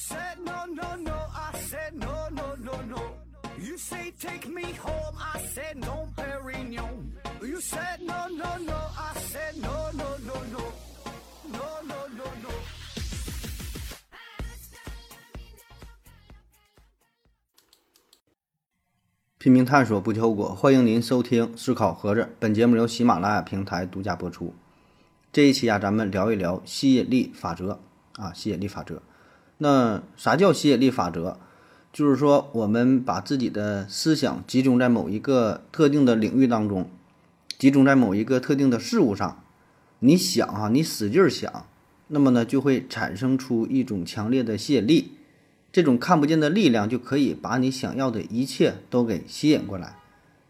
said no, no, no. I said no, no, no, no. You say take me home. I said no, Perignon. You said no, no, no. I said no, no, no, no. No, no, no, no. 拼命探索，不计后果。欢迎您收听《思考盒子》，本节目由喜马拉雅平台独家播出。这一期啊，咱们聊一聊吸引力法则啊，吸引力法则。那啥叫吸引力法则？就是说，我们把自己的思想集中在某一个特定的领域当中，集中在某一个特定的事物上。你想啊，你使劲想，那么呢，就会产生出一种强烈的吸引力。这种看不见的力量就可以把你想要的一切都给吸引过来。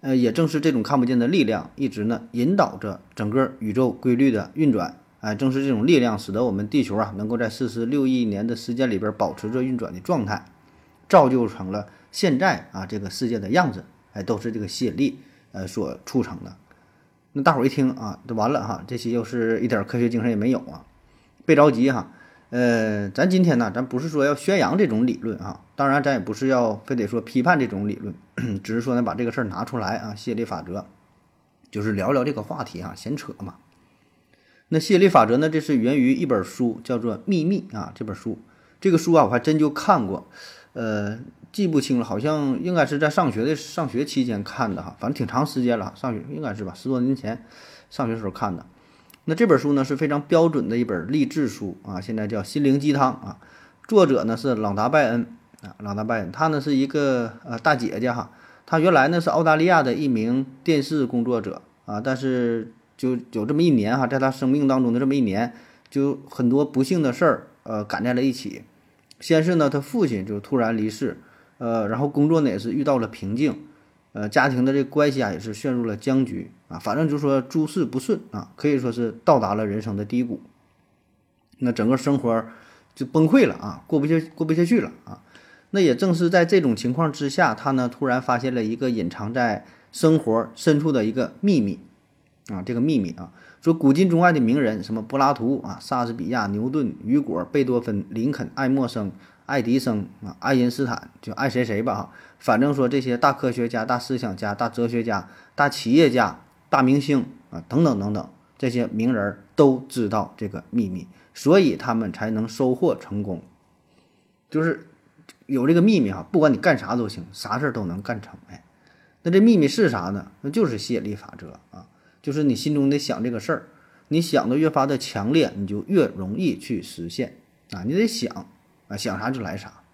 呃，也正是这种看不见的力量，一直呢引导着整个宇宙规律的运转。哎，正是这种力量，使得我们地球啊能够在四十六亿年的时间里边保持着运转的状态，造就成了现在啊这个世界的样子。哎，都是这个吸引力呃所促成的。那大伙一听啊，这完了哈，这期又是一点科学精神也没有啊，别着急哈。呃，咱今天呢，咱不是说要宣扬这种理论啊，当然咱也不是要非得说批判这种理论，只是说呢把这个事儿拿出来啊，吸引力法则，就是聊聊这个话题啊，闲扯嘛。那吸引力法则呢，这是源于一本书，叫做《秘密》啊，这本书，这个书啊我还真就看过，呃，记不清了，好像应该是在上学的上学期间看的哈，反正挺长时间了，上学应该是吧，十多年前上学时候看的。那这本书呢是非常标准的一本励志书啊，现在叫心灵鸡汤啊。作者呢是朗达·拜恩啊，朗达·拜恩，她呢是一个呃大姐姐哈。她原来呢是澳大利亚的一名电视工作者啊，但是就有这么一年哈，在他生命当中的这么一年，就很多不幸的事儿呃赶在了一起。先是呢，他父亲就突然离世，呃，然后工作呢也是遇到了瓶颈。呃，家庭的这关系啊，也是陷入了僵局啊，反正就说诸事不顺啊，可以说是到达了人生的低谷。那整个生活就崩溃了啊，过不下过不下去了啊。那也正是在这种情况之下，他呢突然发现了一个隐藏在生活深处的一个秘密啊，这个秘密啊，说古今中外的名人，什么柏拉图啊、莎士比亚、牛顿、雨果、贝多芬、林肯、爱默生。爱迪生啊，爱因斯坦，就爱谁谁吧哈。反正说这些大科学家、大思想家、大哲学家、大企业家、大明星啊，等等等等，这些名人都知道这个秘密，所以他们才能收获成功。就是有这个秘密哈，不管你干啥都行，啥事儿都能干成。哎，那这秘密是啥呢？那就是吸引力法则啊，就是你心中得想这个事儿，你想的越发的强烈，你就越容易去实现啊。你得想。啊，想啥就来啥。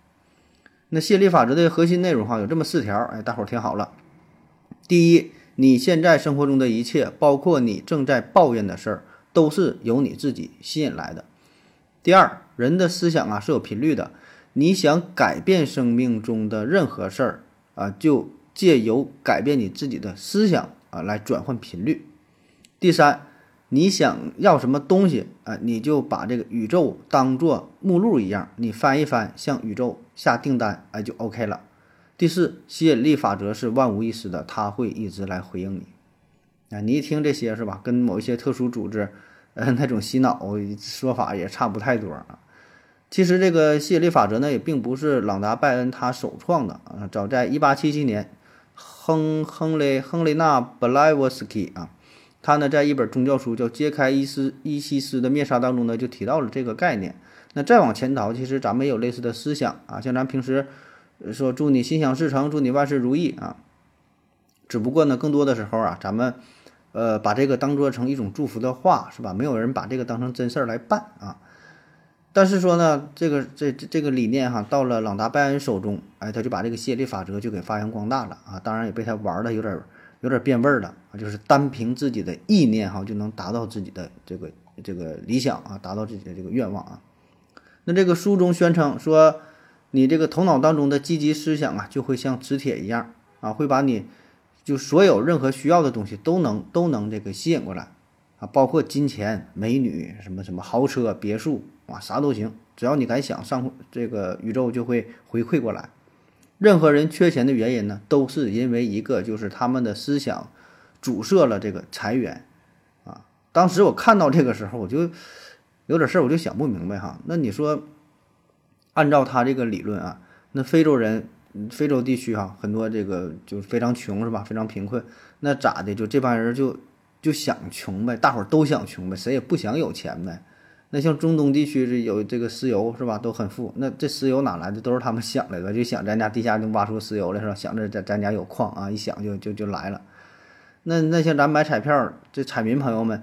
那吸引力法则的核心内容哈，有这么四条，哎，大伙儿听好了。第一，你现在生活中的一切，包括你正在抱怨的事儿，都是由你自己吸引来的。第二，人的思想啊是有频率的，你想改变生命中的任何事儿啊，就借由改变你自己的思想啊来转换频率。第三。你想要什么东西啊？你就把这个宇宙当做目录一样，你翻一翻，向宇宙下订单，哎，就 OK 了。第四，吸引力法则是万无一失的，它会一直来回应你。啊，你一听这些是吧？跟某一些特殊组织，呃，那种洗脑说法也差不太多啊。其实这个吸引力法则呢，也并不是朗达·拜恩他首创的啊，早在1877年，亨亨雷亨雷纳·布莱沃斯基啊。他呢，在一本宗教书叫《揭开伊斯伊西斯的面纱》当中呢，就提到了这个概念。那再往前倒，其实咱们也有类似的思想啊，像咱平时说“祝你心想事成，祝你万事如意”啊。只不过呢，更多的时候啊，咱们呃把这个当做成一种祝福的话，是吧？没有人把这个当成真事儿来办啊。但是说呢，这个这这个理念哈，到了朗达·拜恩手中，哎，他就把这个吸引力法则就给发扬光大了啊。当然也被他玩的有点。有点变味儿了啊，就是单凭自己的意念哈，就能达到自己的这个这个理想啊，达到自己的这个愿望啊。那这个书中宣称说，你这个头脑当中的积极思想啊，就会像磁铁一样啊，会把你就所有任何需要的东西都能都能这个吸引过来啊，包括金钱、美女、什么什么豪车、别墅啊，啥都行，只要你敢想，上这个宇宙就会回馈过来。任何人缺钱的原因呢，都是因为一个，就是他们的思想阻塞了这个财源啊。当时我看到这个时候，我就有点事儿，我就想不明白哈。那你说，按照他这个理论啊，那非洲人，非洲地区哈，很多这个就非常穷是吧？非常贫困，那咋的？就这帮人就就想穷呗，大伙儿都想穷呗，谁也不想有钱呗。那像中东地区是有这个石油是吧？都很富，那这石油哪来的？都是他们想来的，就想咱家地下能挖出石油来是吧？想着咱咱家有矿啊，一想就就就来了。那那像咱买彩票，这彩民朋友们。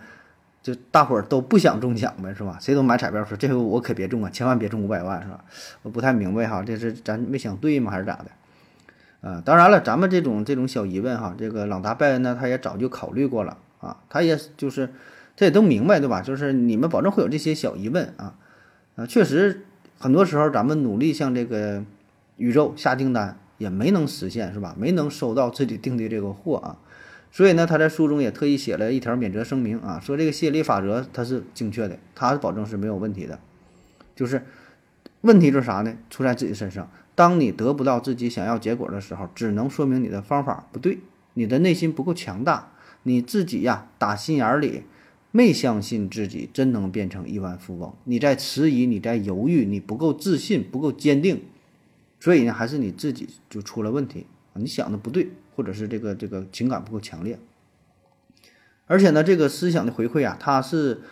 就大伙儿都不想中奖呗，是吧？谁都买彩票说这回我可别中啊，千万别中五百万，是吧？我不太明白哈，这是咱没想对吗，还是咋的？啊，当然了，咱们这种这种小疑问哈，这个朗达拜恩呢，他也早就考虑过了啊，他也就是他也都明白，对吧？就是你们保证会有这些小疑问啊啊，确实很多时候咱们努力向这个宇宙下订单也没能实现，是吧？没能收到自己订的这个货啊。所以呢，他在书中也特意写了一条免责声明啊，说这个吸引力法则它是精确的，它保证是没有问题的。就是问题是啥呢？出在自己身上。当你得不到自己想要结果的时候，只能说明你的方法不对，你的内心不够强大，你自己呀打心眼里没相信自己真能变成亿万富翁，你在迟疑，你在犹豫，你不够自信，不够坚定，所以呢，还是你自己就出了问题，你想的不对。或者是这个这个情感不够强烈，而且呢，这个思想的回馈啊，它是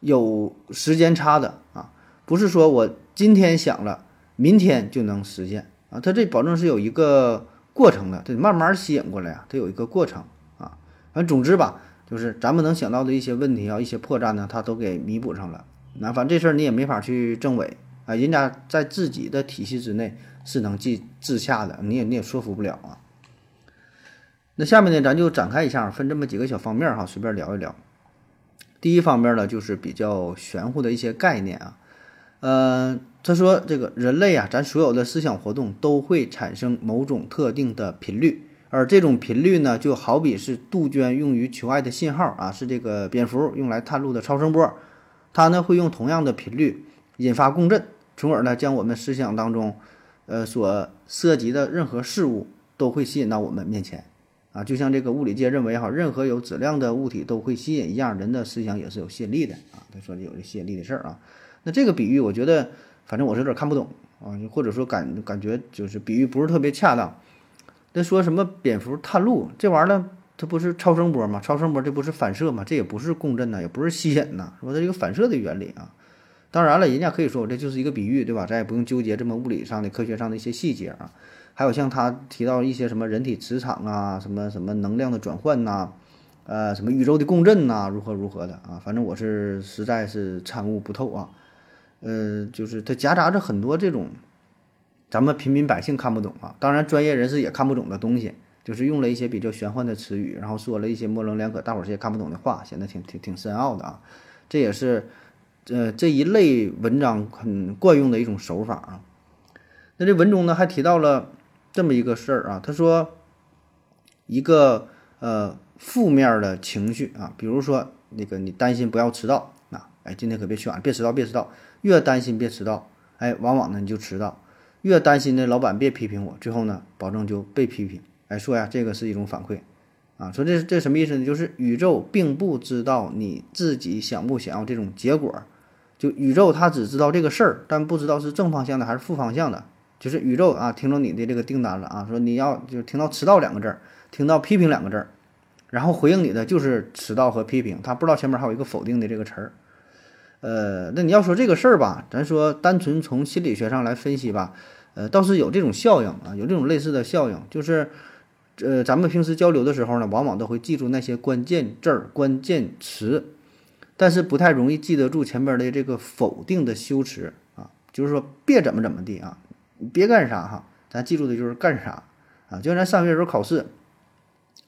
有时间差的啊，不是说我今天想了，明天就能实现啊，它这保证是有一个过程的，得慢慢吸引过来啊，它有一个过程啊。反正总之吧，就是咱们能想到的一些问题啊，一些破绽呢，他都给弥补上了。那反正这事儿你也没法去证伪啊，人家在自己的体系之内是能自自洽的，你也你也说服不了啊。那下面呢，咱就展开一下，分这么几个小方面哈，随便聊一聊。第一方面呢，就是比较玄乎的一些概念啊。呃，他说这个人类啊，咱所有的思想活动都会产生某种特定的频率，而这种频率呢，就好比是杜鹃用于求爱的信号啊，是这个蝙蝠用来探路的超声波，它呢会用同样的频率引发共振，从而呢将我们思想当中呃所涉及的任何事物都会吸引到我们面前。啊，就像这个物理界认为哈，任何有质量的物体都会吸引一样，人的思想也是有吸引力的啊。他说有这吸引力的事儿啊。那这个比喻，我觉得反正我是有点看不懂啊，或者说感感觉就是比喻不是特别恰当。那说什么蝙蝠探路这玩意儿呢，它不是超声波吗？超声波这不是反射吗？这也不是共振呐，也不是吸引呐，说它这个反射的原理啊。当然了，人家可以说我这就是一个比喻，对吧？咱也不用纠结这么物理上的、科学上的一些细节啊。还有像他提到一些什么人体磁场啊，什么什么能量的转换呐，呃，什么宇宙的共振呐，如何如何的啊？反正我是实在是参悟不透啊。呃，就是它夹杂着很多这种咱们平民百姓看不懂啊，当然专业人士也看不懂的东西，就是用了一些比较玄幻的词语，然后说了一些模棱两可、大伙儿也看不懂的话，显得挺挺挺深奥的啊。这也是呃这一类文章很惯用的一种手法啊。那这文中呢还提到了。这么一个事儿啊，他说，一个呃负面的情绪啊，比如说那个你担心不要迟到啊，哎，今天可别去晚，别迟到，别迟到，越担心别迟到，哎，往往呢你就迟到，越担心呢老板别批评我，最后呢保证就被批评，哎，说呀这个是一种反馈啊，说这这什么意思呢？就是宇宙并不知道你自己想不想要这种结果，就宇宙它只知道这个事儿，但不知道是正方向的还是负方向的。就是宇宙啊，听着你的这个订单了啊，说你要就听到迟到两个字儿，听到批评两个字儿，然后回应你的就是迟到和批评，他不知道前面还有一个否定的这个词儿。呃，那你要说这个事儿吧，咱说单纯从心理学上来分析吧，呃，倒是有这种效应啊，有这种类似的效应，就是呃，咱们平时交流的时候呢，往往都会记住那些关键字、关键词，但是不太容易记得住前边的这个否定的修辞啊，就是说别怎么怎么地啊。你别干啥哈，咱记住的就是干啥啊！就像咱上学时候考试，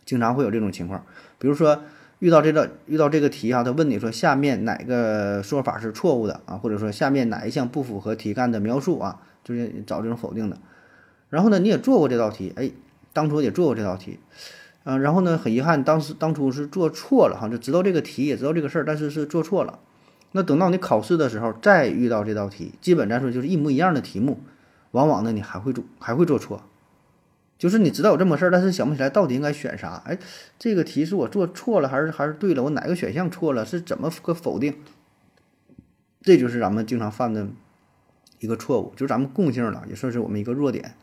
经常会有这种情况，比如说遇到这个遇到这个题哈，他问你说下面哪个说法是错误的啊，或者说下面哪一项不符合题干的描述啊，就是找这种否定的。然后呢，你也做过这道题，哎，当初也做过这道题，嗯，然后呢，很遗憾，当时当初是做错了哈，就知道这个题，也知道这个事儿，但是是做错了。那等到你考试的时候再遇到这道题，基本咱说就是一模一样的题目。往往呢，你还会做还会做错，就是你知道有这么事儿，但是想不起来到底应该选啥。哎，这个题是我做错了还是还是对了？我哪个选项错了？是怎么个否定？这就是咱们经常犯的一个错误，就是咱们共性了，也算是我们一个弱点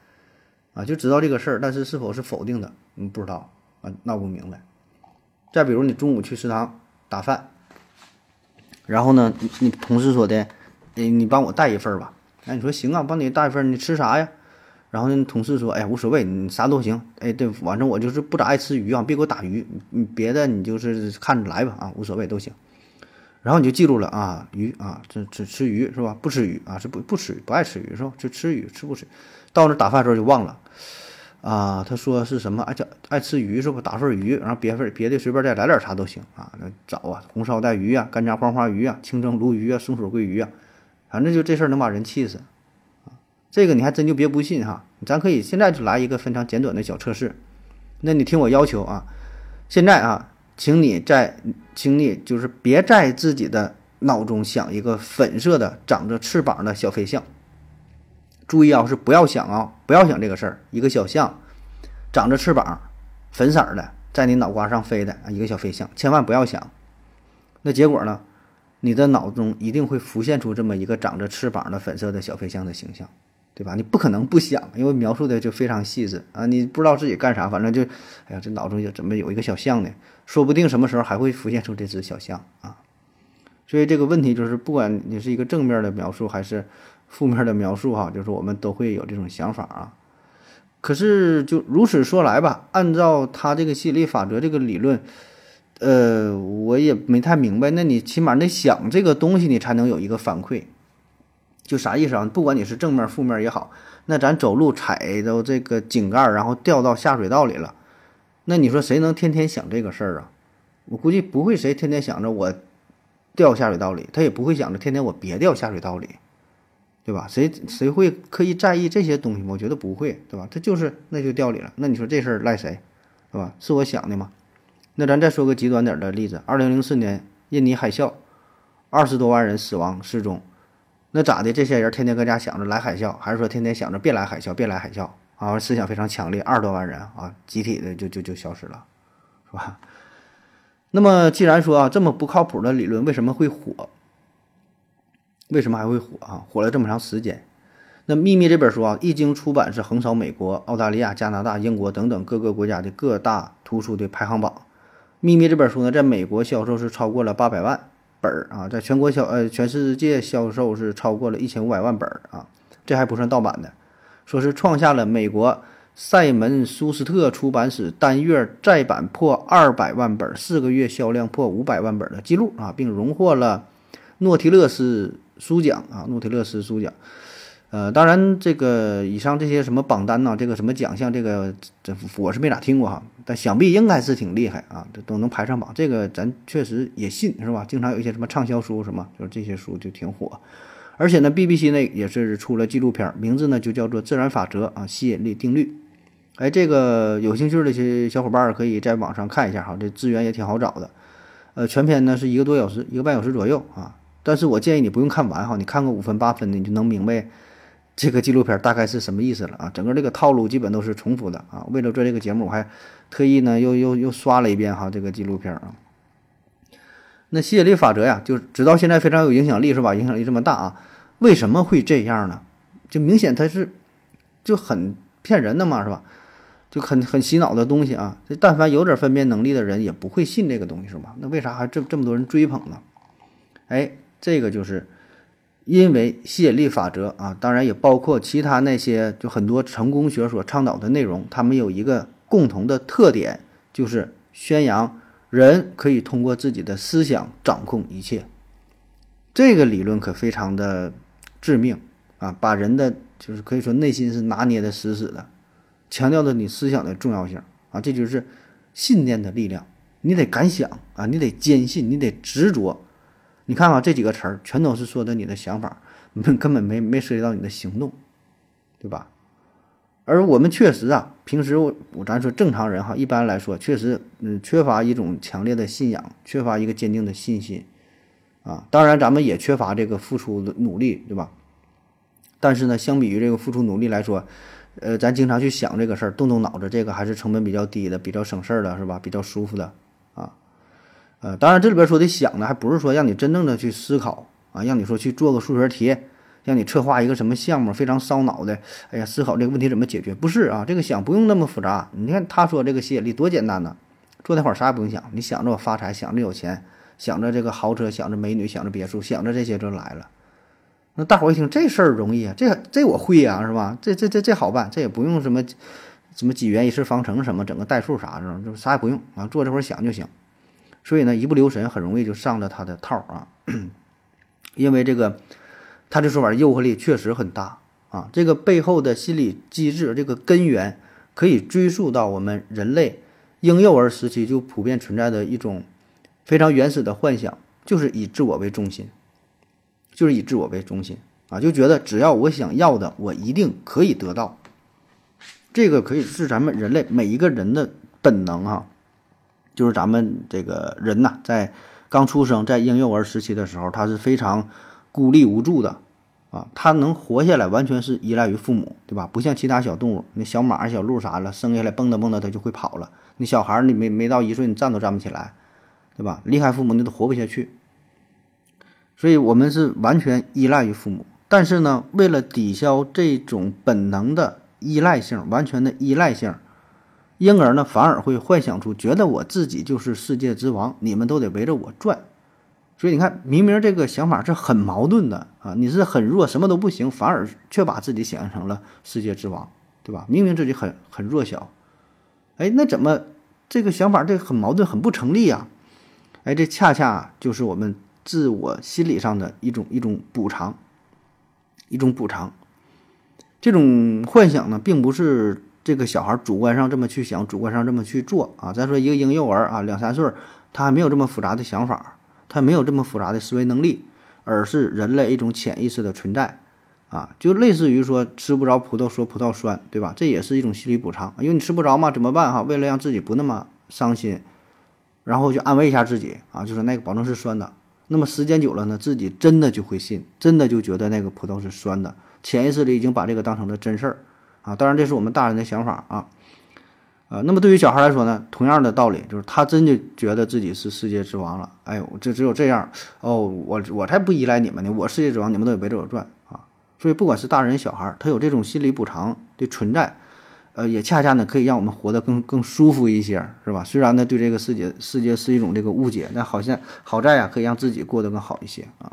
啊，就知道这个事儿，但是是否是否定的，嗯，不知道啊，闹不明白。再比如你中午去食堂打饭，然后呢，你你同事说的，哎，你帮我带一份儿吧，哎，你说行啊，帮你带一份儿，你吃啥呀？然后呢，同事说，哎呀，无所谓，你啥都行，哎，对，反正我就是不咋爱吃鱼啊，别给我打鱼，你别的你就是看着来吧，啊，无所谓都行。然后你就记住了啊，鱼啊，这只吃鱼是吧？不吃鱼啊，是不不吃鱼，不爱吃鱼是吧？就吃鱼，吃不吃？到那打饭的时候就忘了啊。他说是什么？爱叫爱吃鱼是吧？打份鱼，然后别份别的随便再来点啥都行啊。那找啊，红烧带鱼啊，干炸黄花鱼啊，清蒸鲈鱼啊，松鼠桂鱼啊，反正就这事儿能把人气死。这个你还真就别不信哈，咱可以现在就来一个非常简短的小测试。那你听我要求啊，现在啊。请你在，请你就是别在自己的脑中想一个粉色的长着翅膀的小飞象。注意啊，是不要想啊，不要想这个事儿。一个小象，长着翅膀，粉色的，在你脑瓜上飞的啊，一个小飞象，千万不要想。那结果呢？你的脑中一定会浮现出这么一个长着翅膀的粉色的小飞象的形象。对吧？你不可能不想，因为描述的就非常细致啊！你不知道自己干啥，反正就，哎呀，这脑中就怎么有一个小象呢？说不定什么时候还会浮现出这只小象啊！所以这个问题就是，不管你是一个正面的描述还是负面的描述哈，就是我们都会有这种想法啊。可是就如此说来吧，按照他这个吸引力法则这个理论，呃，我也没太明白。那你起码得想这个东西，你才能有一个反馈。就啥意思啊？不管你是正面负面也好，那咱走路踩着这个井盖，然后掉到下水道里了，那你说谁能天天想这个事儿啊？我估计不会，谁天天想着我掉下水道里，他也不会想着天天我别掉下水道里，对吧？谁谁会刻意在意这些东西吗？我觉得不会，对吧？他就是那就掉里了，那你说这事儿赖谁，是吧？是我想的吗？那咱再说个极端点的例子，二零零四年印尼海啸，二十多万人死亡失踪。那咋的？这些人天天搁家想着来海啸，还是说天天想着别来海啸，别来海啸啊？思想非常强烈，二十多万人啊，集体的就就就消失了，是吧？那么既然说啊，这么不靠谱的理论为什么会火？为什么还会火啊？火了这么长时间？那《秘密》这本书啊，一经出版是横扫美国、澳大利亚、加拿大、英国等等各个国家的各大图书的排行榜。《秘密》这本书呢，在美国销售是超过了八百万。本儿啊，在全国销呃全世界销售是超过了一千五百万本儿啊，这还不算盗版的，说是创下了美国塞门苏斯特出版史单月再版破二百万本，四个月销量破五百万本的记录啊，并荣获了诺提勒斯书奖啊，诺提勒斯书奖。呃，当然，这个以上这些什么榜单呐，这个什么奖项，这个这我是没咋听过哈，但想必应该是挺厉害啊，这都能排上榜，这个咱确实也信是吧？经常有一些什么畅销书什么，就是这些书就挺火。而且呢，BBC 呢也是出了纪录片，名字呢就叫做《自然法则》啊，吸引力定律。哎，这个有兴趣的些小伙伴可以在网上看一下哈，这资源也挺好找的。呃，全篇呢是一个多小时，一个半小时左右啊。但是我建议你不用看完哈，你看个五分八分的，你就能明白。这个纪录片大概是什么意思了啊？整个这个套路基本都是重复的啊。为了做这个节目，我还特意呢又又又刷了一遍哈这个纪录片啊。那吸引力法则呀，就直到现在非常有影响力是吧？影响力这么大啊，为什么会这样呢？就明显它是就很骗人的嘛是吧？就很很洗脑的东西啊。这但凡有点分辨能力的人也不会信这个东西是吧？那为啥还这这么多人追捧呢？哎，这个就是。因为吸引力法则啊，当然也包括其他那些就很多成功学所倡导的内容，他们有一个共同的特点，就是宣扬人可以通过自己的思想掌控一切。这个理论可非常的致命啊，把人的就是可以说内心是拿捏的死死的，强调的你思想的重要性啊，这就是信念的力量，你得敢想啊，你得坚信，你得执着。你看啊，这几个词儿全都是说的你的想法，根本没没涉及到你的行动，对吧？而我们确实啊，平时我咱说正常人哈，一般来说确实嗯缺乏一种强烈的信仰，缺乏一个坚定的信心啊。当然，咱们也缺乏这个付出的努力，对吧？但是呢，相比于这个付出努力来说，呃，咱经常去想这个事儿，动动脑子，这个还是成本比较低的，比较省事儿的，是吧？比较舒服的。呃，当然这里边说的想呢，还不是说让你真正的去思考啊，让你说去做个数学题，让你策划一个什么项目，非常烧脑的，哎呀，思考这个问题怎么解决？不是啊，这个想不用那么复杂。你看他说这个吸引力多简单呢，坐那会儿啥也不用想，你想着我发财，想着有钱，想着这个豪车，想着美女，想着别墅，想着这些就来了。那大伙一听这事儿容易啊，这这我会呀，是吧？这这这这好办，这也不用什么什么几元一次方程什么整个代数啥的，就啥也不用啊，坐这会儿想就行。所以呢，一不留神很容易就上了他的套啊，因为这个他这说法诱惑力确实很大啊。这个背后的心理机制，这个根源可以追溯到我们人类婴幼儿时期就普遍存在的一种非常原始的幻想，就是以自我为中心。就是以自我为中心啊，就觉得只要我想要的，我一定可以得到。这个可以是咱们人类每一个人的本能啊，就是咱们这个人呐，在刚出生在婴幼儿时期的时候，他是非常孤立无助的啊，他能活下来完全是依赖于父母，对吧？不像其他小动物，那小马、小鹿啥了，生下来蹦跶蹦跶，它就会跑了。你小孩儿，你没没到一岁，你站都站不起来，对吧？离开父母，你都活不下去。所以，我们是完全依赖于父母，但是呢，为了抵消这种本能的依赖性，完全的依赖性，婴儿呢反而会幻想出，觉得我自己就是世界之王，你们都得围着我转。所以你看，明明这个想法是很矛盾的啊，你是很弱，什么都不行，反而却把自己想象成了世界之王，对吧？明明自己很很弱小，哎，那怎么这个想法这很矛盾，很不成立呀？哎，这恰恰就是我们。自我心理上的一种一种补偿，一种补偿。这种幻想呢，并不是这个小孩主观上这么去想，主观上这么去做啊。再说一个婴幼儿啊，两三岁，他还没有这么复杂的想法，他没有这么复杂的思维能力，而是人类一种潜意识的存在啊。就类似于说吃不着葡萄说葡萄酸，对吧？这也是一种心理补偿，因为你吃不着嘛，怎么办哈？为了让自己不那么伤心，然后就安慰一下自己啊，就说那个保证是酸的。那么时间久了呢，自己真的就会信，真的就觉得那个葡萄是酸的，潜意识里已经把这个当成了真事儿啊。当然，这是我们大人的想法啊。呃，那么对于小孩来说呢，同样的道理，就是他真的觉得自己是世界之王了。哎呦，这只有这样哦，我我才不依赖你们呢，我世界之王，你们都得围着我转啊。所以，不管是大人小孩，他有这种心理补偿的存在。呃，也恰恰呢，可以让我们活得更更舒服一些，是吧？虽然呢，对这个世界世界是一种这个误解，但好像好在啊，可以让自己过得更好一些啊。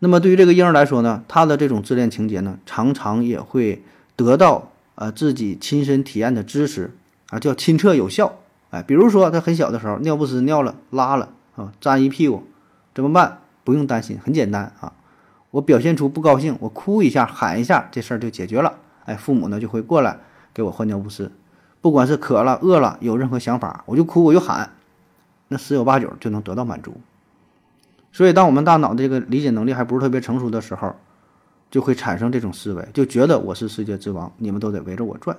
那么对于这个婴儿来说呢，他的这种自恋情节呢，常常也会得到呃自己亲身体验的支持啊，叫亲测有效。哎，比如说他很小的时候尿不湿尿了拉了啊，沾一屁股，怎么办？不用担心，很简单啊，我表现出不高兴，我哭一下喊一下，这事儿就解决了。哎，父母呢就会过来给我换尿不湿，不管是渴了、饿了，有任何想法，我就哭，我就喊，那十有八九就能得到满足。所以，当我们大脑这个理解能力还不是特别成熟的时候，就会产生这种思维，就觉得我是世界之王，你们都得围着我转。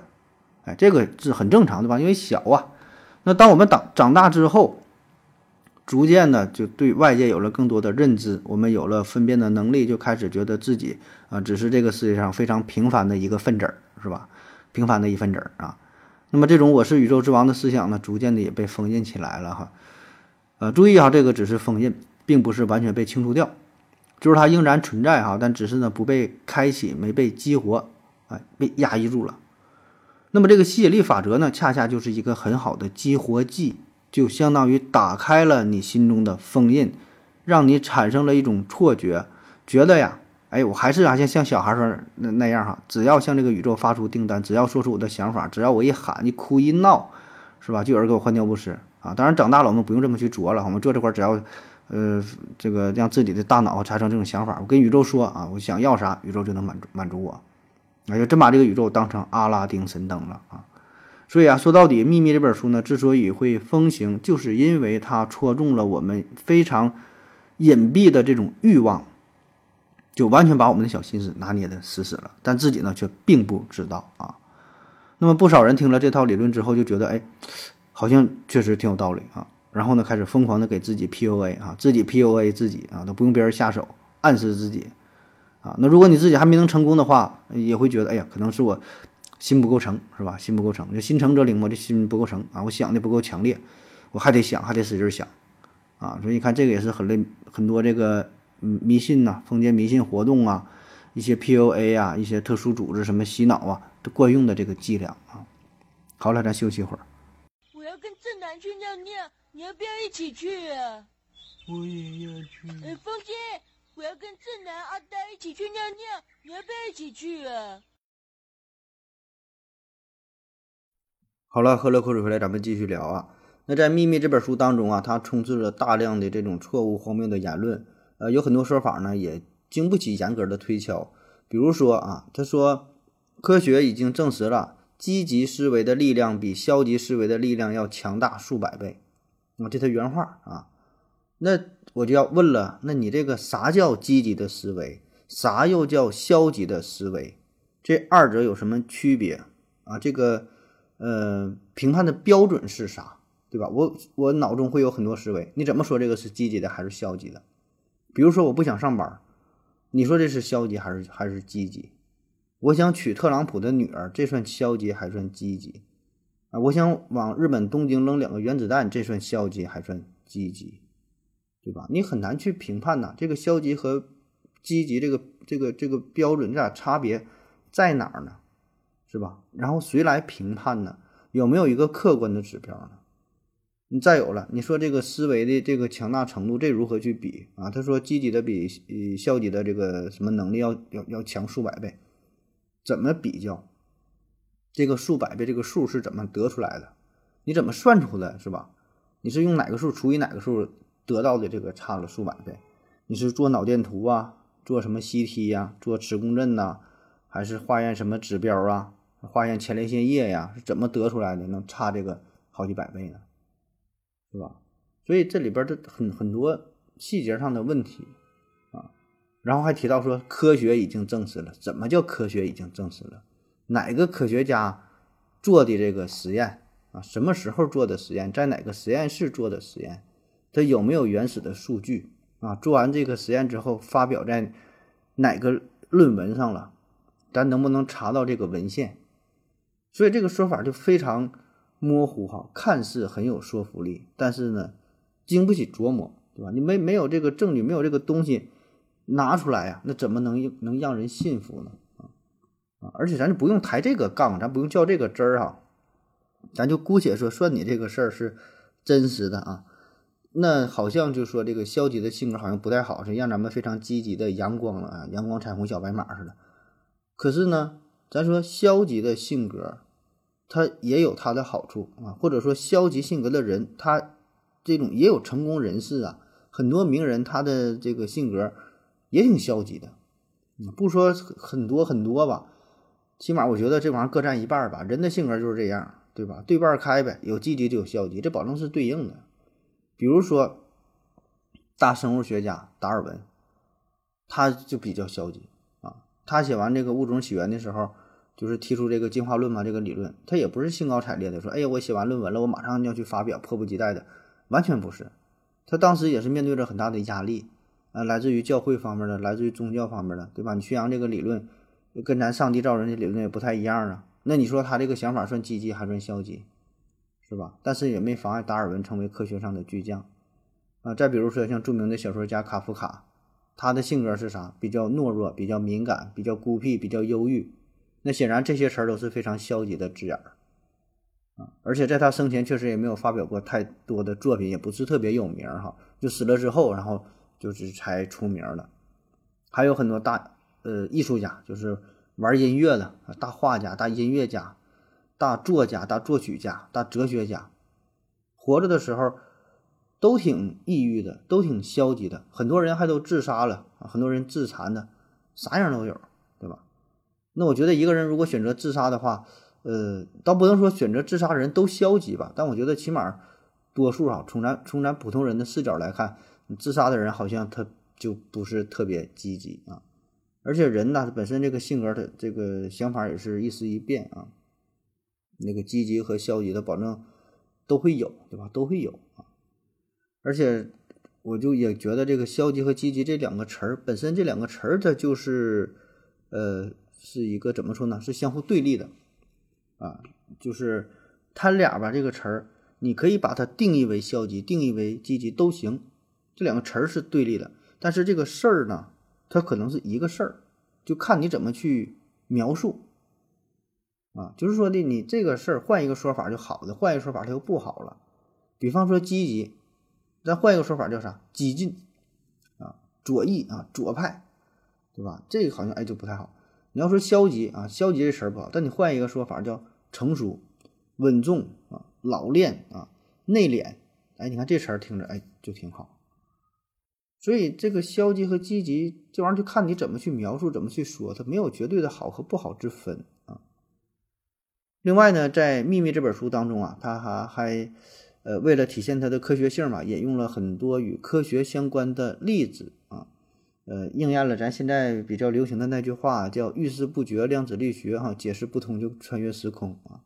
哎，这个是很正常的吧？因为小啊。那当我们长长大之后，逐渐的就对外界有了更多的认知，我们有了分辨的能力，就开始觉得自己。啊，只是这个世界上非常平凡的一个分子儿，是吧？平凡的一分子儿啊。那么这种我是宇宙之王的思想呢，逐渐的也被封印起来了哈。呃，注意哈，这个只是封印，并不是完全被清除掉，就是它仍然存在哈，但只是呢不被开启，没被激活，哎，被压抑住了。那么这个吸引力法则呢，恰恰就是一个很好的激活剂，就相当于打开了你心中的封印，让你产生了一种错觉，觉得呀。哎，我还是啊，像像小孩说那那样哈，只要向这个宇宙发出订单，只要说出我的想法，只要我一喊，一哭一闹，是吧？就有人给我换尿不湿啊。当然长大了，我们不用这么去琢了，我们坐这块儿，只要，呃，这个让自己的大脑产生这种想法，我跟宇宙说啊，我想要啥，宇宙就能满足满足我。那就，真把这个宇宙当成阿拉丁神灯了啊！所以啊，说到底，《秘密》这本书呢，之所以会风行，就是因为它戳中了我们非常隐蔽的这种欲望。就完全把我们的小心思拿捏的死死了，但自己呢却并不知道啊。那么不少人听了这套理论之后，就觉得哎，好像确实挺有道理啊。然后呢，开始疯狂的给自己 PUA 啊，自己 PUA 自己啊，都不用别人下手，暗示自己啊。那如果你自己还没能成功的话，也会觉得哎呀，可能是我心不够诚，是吧？心不够诚，就心诚则灵嘛，这心不够诚啊，我想的不够强烈，我还得想，还得使劲想啊。所以你看，这个也是很累，很多这个。迷信呐、封建迷信活动啊，一些 PUA 啊，一些特殊组织什么洗脑啊，都惯用的这个伎俩啊。好了，咱休息一会儿。我要跟正南去尿尿，你要不要一起去啊？我也要去。哎，风姐，我要跟正南、阿呆一起去尿尿，你要不要一起去啊？好了，喝了口水回来，咱们继续聊啊。那在《秘密》这本书当中啊，它充斥着大量的这种错误荒谬的言论，呃，有很多说法呢也经不起严格的推敲。比如说啊，他说科学已经证实了，积极思维的力量比消极思维的力量要强大数百倍。啊，这他原话啊。那我就要问了，那你这个啥叫积极的思维？啥又叫消极的思维？这二者有什么区别啊？这个。呃，评判的标准是啥，对吧？我我脑中会有很多思维，你怎么说这个是积极的还是消极的？比如说我不想上班，你说这是消极还是还是积极？我想娶特朗普的女儿，这算消极还算积极？啊，我想往日本东京扔两个原子弹，这算消极还算积极？对吧？你很难去评判呐，这个消极和积极这个这个这个标准这俩差别在哪儿呢？是吧？然后谁来评判呢？有没有一个客观的指标呢？你再有了，你说这个思维的这个强大程度，这如何去比啊？他说积极的比呃消极的这个什么能力要要要强数百倍，怎么比较？这个数百倍这个数是怎么得出来的？你怎么算出来是吧？你是用哪个数除以哪个数得到的这个差了数百倍？你是做脑电图啊？做什么 CT 呀？做磁共振呐？还是化验什么指标啊？化验前列腺液呀，是怎么得出来的？能差这个好几百倍呢，是吧？所以这里边的很很多细节上的问题啊，然后还提到说科学已经证实了，怎么叫科学已经证实了？哪个科学家做的这个实验啊？什么时候做的实验？在哪个实验室做的实验？它有没有原始的数据啊？做完这个实验之后发表在哪个论文上了？咱能不能查到这个文献？所以这个说法就非常模糊哈，看似很有说服力，但是呢，经不起琢磨，对吧？你没没有这个证据，没有这个东西拿出来呀，那怎么能能让人信服呢？啊！而且咱就不用抬这个杠，咱不用较这个真儿哈，咱就姑且说算你这个事儿是真实的啊。那好像就说这个消极的性格好像不太好，是让咱们非常积极的阳光了啊，阳光彩虹小白马似的。可是呢？咱说消极的性格，他也有他的好处啊，或者说消极性格的人，他这种也有成功人士啊，很多名人他的这个性格也挺消极的，不说很多很多吧，起码我觉得这玩意儿各占一半吧。人的性格就是这样，对吧？对半开呗，有积极就有消极，这保证是对应的。比如说大生物学家达尔文，他就比较消极啊，他写完这个物种起源的时候。就是提出这个进化论嘛，这个理论，他也不是兴高采烈的说，哎呀，我写完论文了，我马上要去发表，迫不及待的，完全不是。他当时也是面对着很大的压力，啊，来自于教会方面的，来自于宗教方面的，对吧？你宣扬这个理论，就跟咱上帝造人的理论也不太一样啊。那你说他这个想法算积极还算消极，是吧？但是也没妨碍达尔文成为科学上的巨匠，啊。再比如说像著名的小说家卡夫卡，他的性格是啥？比较懦弱，比较敏感，比较孤僻，比较忧郁。那显然这些词儿都是非常消极的字眼儿，啊，而且在他生前确实也没有发表过太多的作品，也不是特别有名哈。就死了之后，然后就是才出名了。还有很多大呃艺术家，就是玩音乐的大画家、大音乐家、大作家、大作曲家、大哲学家，活着的时候都挺抑郁的，都挺消极的。很多人还都自杀了，很多人自残的，啥样都有，对吧？那我觉得一个人如果选择自杀的话，呃，倒不能说选择自杀的人都消极吧，但我觉得起码多数啊，从咱从咱普通人的视角来看，自杀的人好像他就不是特别积极啊。而且人呢，本身这个性格的这个想法也是一时一变啊，那个积极和消极的保证都会有，对吧？都会有啊。而且我就也觉得这个消极和积极这两个词儿本身这两个词儿它就是呃。是一个怎么说呢？是相互对立的，啊，就是它俩吧。这个词儿，你可以把它定义为消极，定义为积极都行。这两个词儿是对立的，但是这个事儿呢，它可能是一个事儿，就看你怎么去描述。啊，就是说的，你这个事儿换一个说法就好的，换一个说法它就不好了。比方说积极，咱换一个说法叫啥？激进啊，左翼啊，左派，对吧？这个好像哎就不太好。你要说消极啊，消极这词儿不好，但你换一个说法叫成熟、稳重啊、老练啊、内敛，哎，你看这词儿听着哎就挺好。所以这个消极和积极这玩意儿就看你怎么去描述，怎么去说，它没有绝对的好和不好之分啊。另外呢，在《秘密》这本书当中啊，他还还，呃，为了体现它的科学性嘛，引用了很多与科学相关的例子啊，呃，应验了咱现在比较流行的那句话，叫“遇事不决，量子力学”哈，解释不通就穿越时空啊。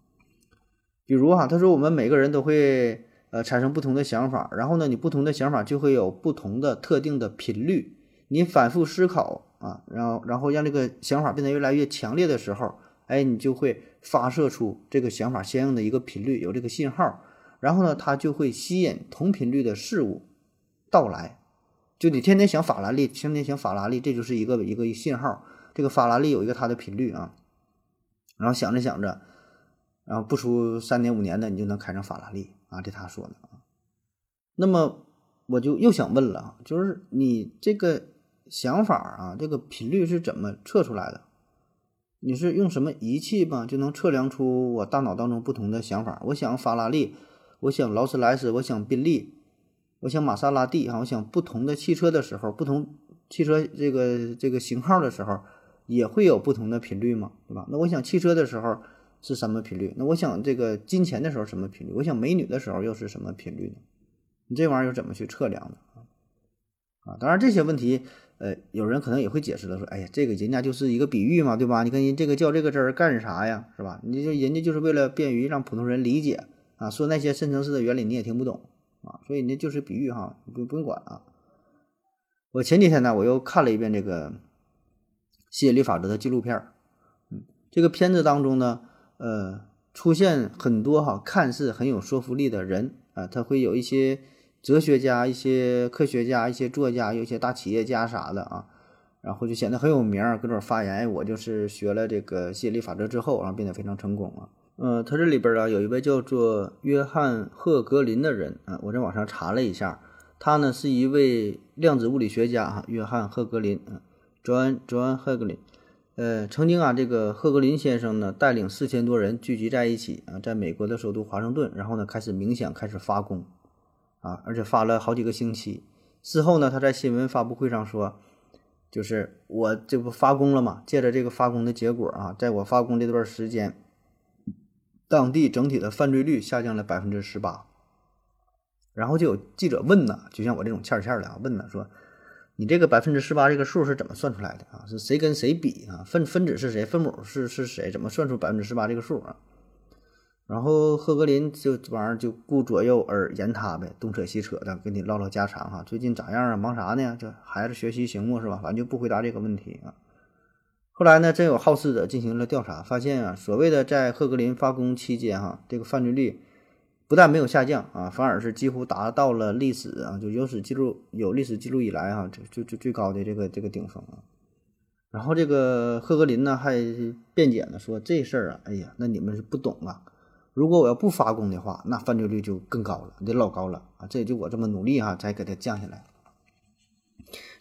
比如哈，他说我们每个人都会呃产生不同的想法，然后呢，你不同的想法就会有不同的特定的频率，你反复思考啊，然后然后让这个想法变得越来越强烈的时候。哎，你就会发射出这个想法相应的一个频率，有这个信号，然后呢，它就会吸引同频率的事物到来。就你天天想法拉利，天天想法拉利，这就是一个一个信号。这个法拉利有一个它的频率啊，然后想着想着，然后不出三年五年的，你就能开上法拉利啊，这他说的啊。那么我就又想问了啊，就是你这个想法啊，这个频率是怎么测出来的？你是用什么仪器吧，就能测量出我大脑当中不同的想法？我想法拉利，我想劳斯莱斯，我想宾利，我想玛莎拉蒂哈，我想不同的汽车的时候，不同汽车这个这个型号的时候，也会有不同的频率吗？对吧？那我想汽车的时候是什么频率？那我想这个金钱的时候什么频率？我想美女的时候又是什么频率呢？你这玩意儿怎么去测量的啊？当然这些问题。呃，有人可能也会解释了，说，哎呀，这个人家就是一个比喻嘛，对吧？你看人这个较这个真儿干啥呀，是吧？你就人家就是为了便于让普通人理解啊，说那些深层次的原理你也听不懂啊，所以那就是比喻哈，你不不用管啊。我前几天呢，我又看了一遍这个吸引力法则的纪录片儿，嗯，这个片子当中呢，呃，出现很多哈看似很有说服力的人啊，他会有一些。哲学家、一些科学家、一些作家、有一些大企业家啥的啊，然后就显得很有名，搁这发言。我就是学了这个吸引力法则之后，然后变得非常成功啊。呃，他这里边啊有一位叫做约翰赫格林的人啊，我在网上查了一下，他呢是一位量子物理学家哈，约翰赫格林，嗯，John John 赫格林，呃，曾经啊这个赫格林先生呢带领四千多人聚集在一起啊，在美国的首都华盛顿，然后呢开始冥想，开始发功。啊，而且发了好几个星期。事后呢，他在新闻发布会上说，就是我这不发功了嘛？借着这个发功的结果啊，在我发功这段时间，当地整体的犯罪率下降了百分之十八。然后就有记者问呢，就像我这种欠欠的啊，问呢说，你这个百分之十八这个数是怎么算出来的啊？是谁跟谁比啊？分分子是谁？分母是是谁？怎么算出百分之十八这个数啊？然后赫格林就这玩意儿就顾左右而言他呗，东扯西扯的跟你唠唠家常哈。最近咋样啊？忙啥呢？这孩子学习行不？是吧？反正就不回答这个问题啊。后来呢，真有好事者进行了调查，发现啊，所谓的在赫格林发功期间哈，这个犯罪率不但没有下降啊，反而是几乎达到了历史啊，就有史记录有历史记录以来哈，就就最高的这个这个顶峰啊。然后这个赫格林呢还辩解呢，说这事儿啊，哎呀，那你们是不懂啊。如果我要不发功的话，那犯罪率就更高了，得老高了啊！这也就我这么努力哈，才给它降下来。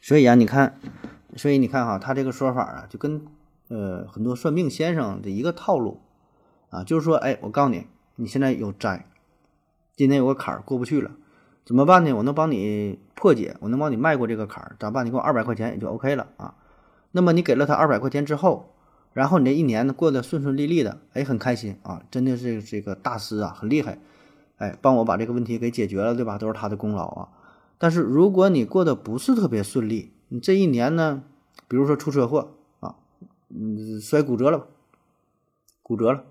所以啊，你看，所以你看哈，他这个说法啊，就跟呃很多算命先生的一个套路啊，就是说，哎，我告诉你，你现在有灾，今天有个坎儿过不去了，怎么办呢？我能帮你破解，我能帮你迈过这个坎儿，咋办？你给我二百块钱也就 OK 了啊。那么你给了他二百块钱之后。然后你这一年呢过得顺顺利利的，哎，很开心啊，真的是这个大师啊，很厉害，哎，帮我把这个问题给解决了，对吧？都是他的功劳啊。但是如果你过得不是特别顺利，你这一年呢，比如说出车祸啊，嗯，摔骨折了，骨折了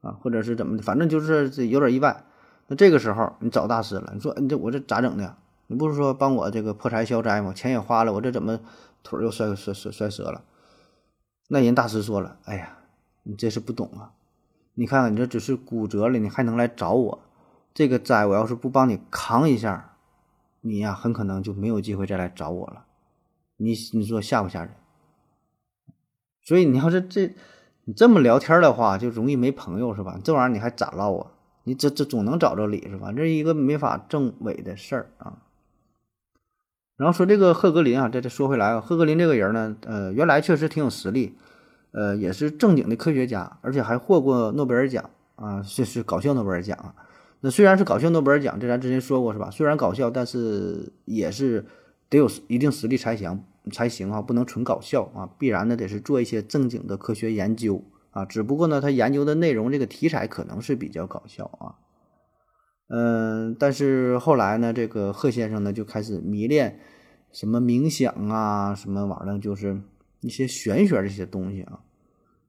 啊，或者是怎么的，反正就是这有点意外，那这个时候你找大师了，你说你这我这咋整的？你不是说帮我这个破财消灾吗？钱也花了，我这怎么腿又摔摔摔摔折了？那人大师说了：“哎呀，你这是不懂啊！你看看，你这只是骨折了，你还能来找我？这个灾，我要是不帮你扛一下，你呀，很可能就没有机会再来找我了你你说吓不吓人？所以你要是这你这么聊天的话，就容易没朋友是吧？这玩意儿你还咋唠啊？你这这总能找着理是吧？这是一个没法证伪的事儿啊。然后说这个赫格林啊，这这说回来啊，赫格林这个人呢，呃，原来确实挺有实力，呃，也是正经的科学家，而且还获过诺贝尔奖啊，是是搞笑诺贝尔奖啊。那虽然是搞笑诺贝尔奖，这咱之前说过是吧？虽然搞笑，但是也是得有一定实力才行才行啊，不能纯搞笑啊，必然呢得是做一些正经的科学研究。啊，只不过呢，他研究的内容这个题材可能是比较搞笑啊，嗯，但是后来呢，这个贺先生呢就开始迷恋什么冥想啊，什么玩意儿，就是一些玄学这些东西啊，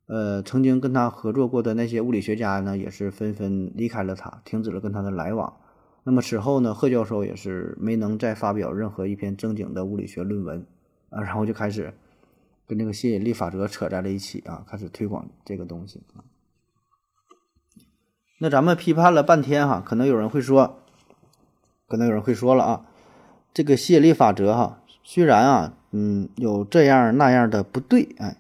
呃，曾经跟他合作过的那些物理学家呢，也是纷纷离开了他，停止了跟他的来往。那么此后呢，贺教授也是没能再发表任何一篇正经的物理学论文啊，然后就开始。跟这个吸引力法则扯在了一起啊，开始推广这个东西啊。那咱们批判了半天哈，可能有人会说，可能有人会说了啊，这个吸引力法则哈，虽然啊，嗯，有这样那样的不对，哎，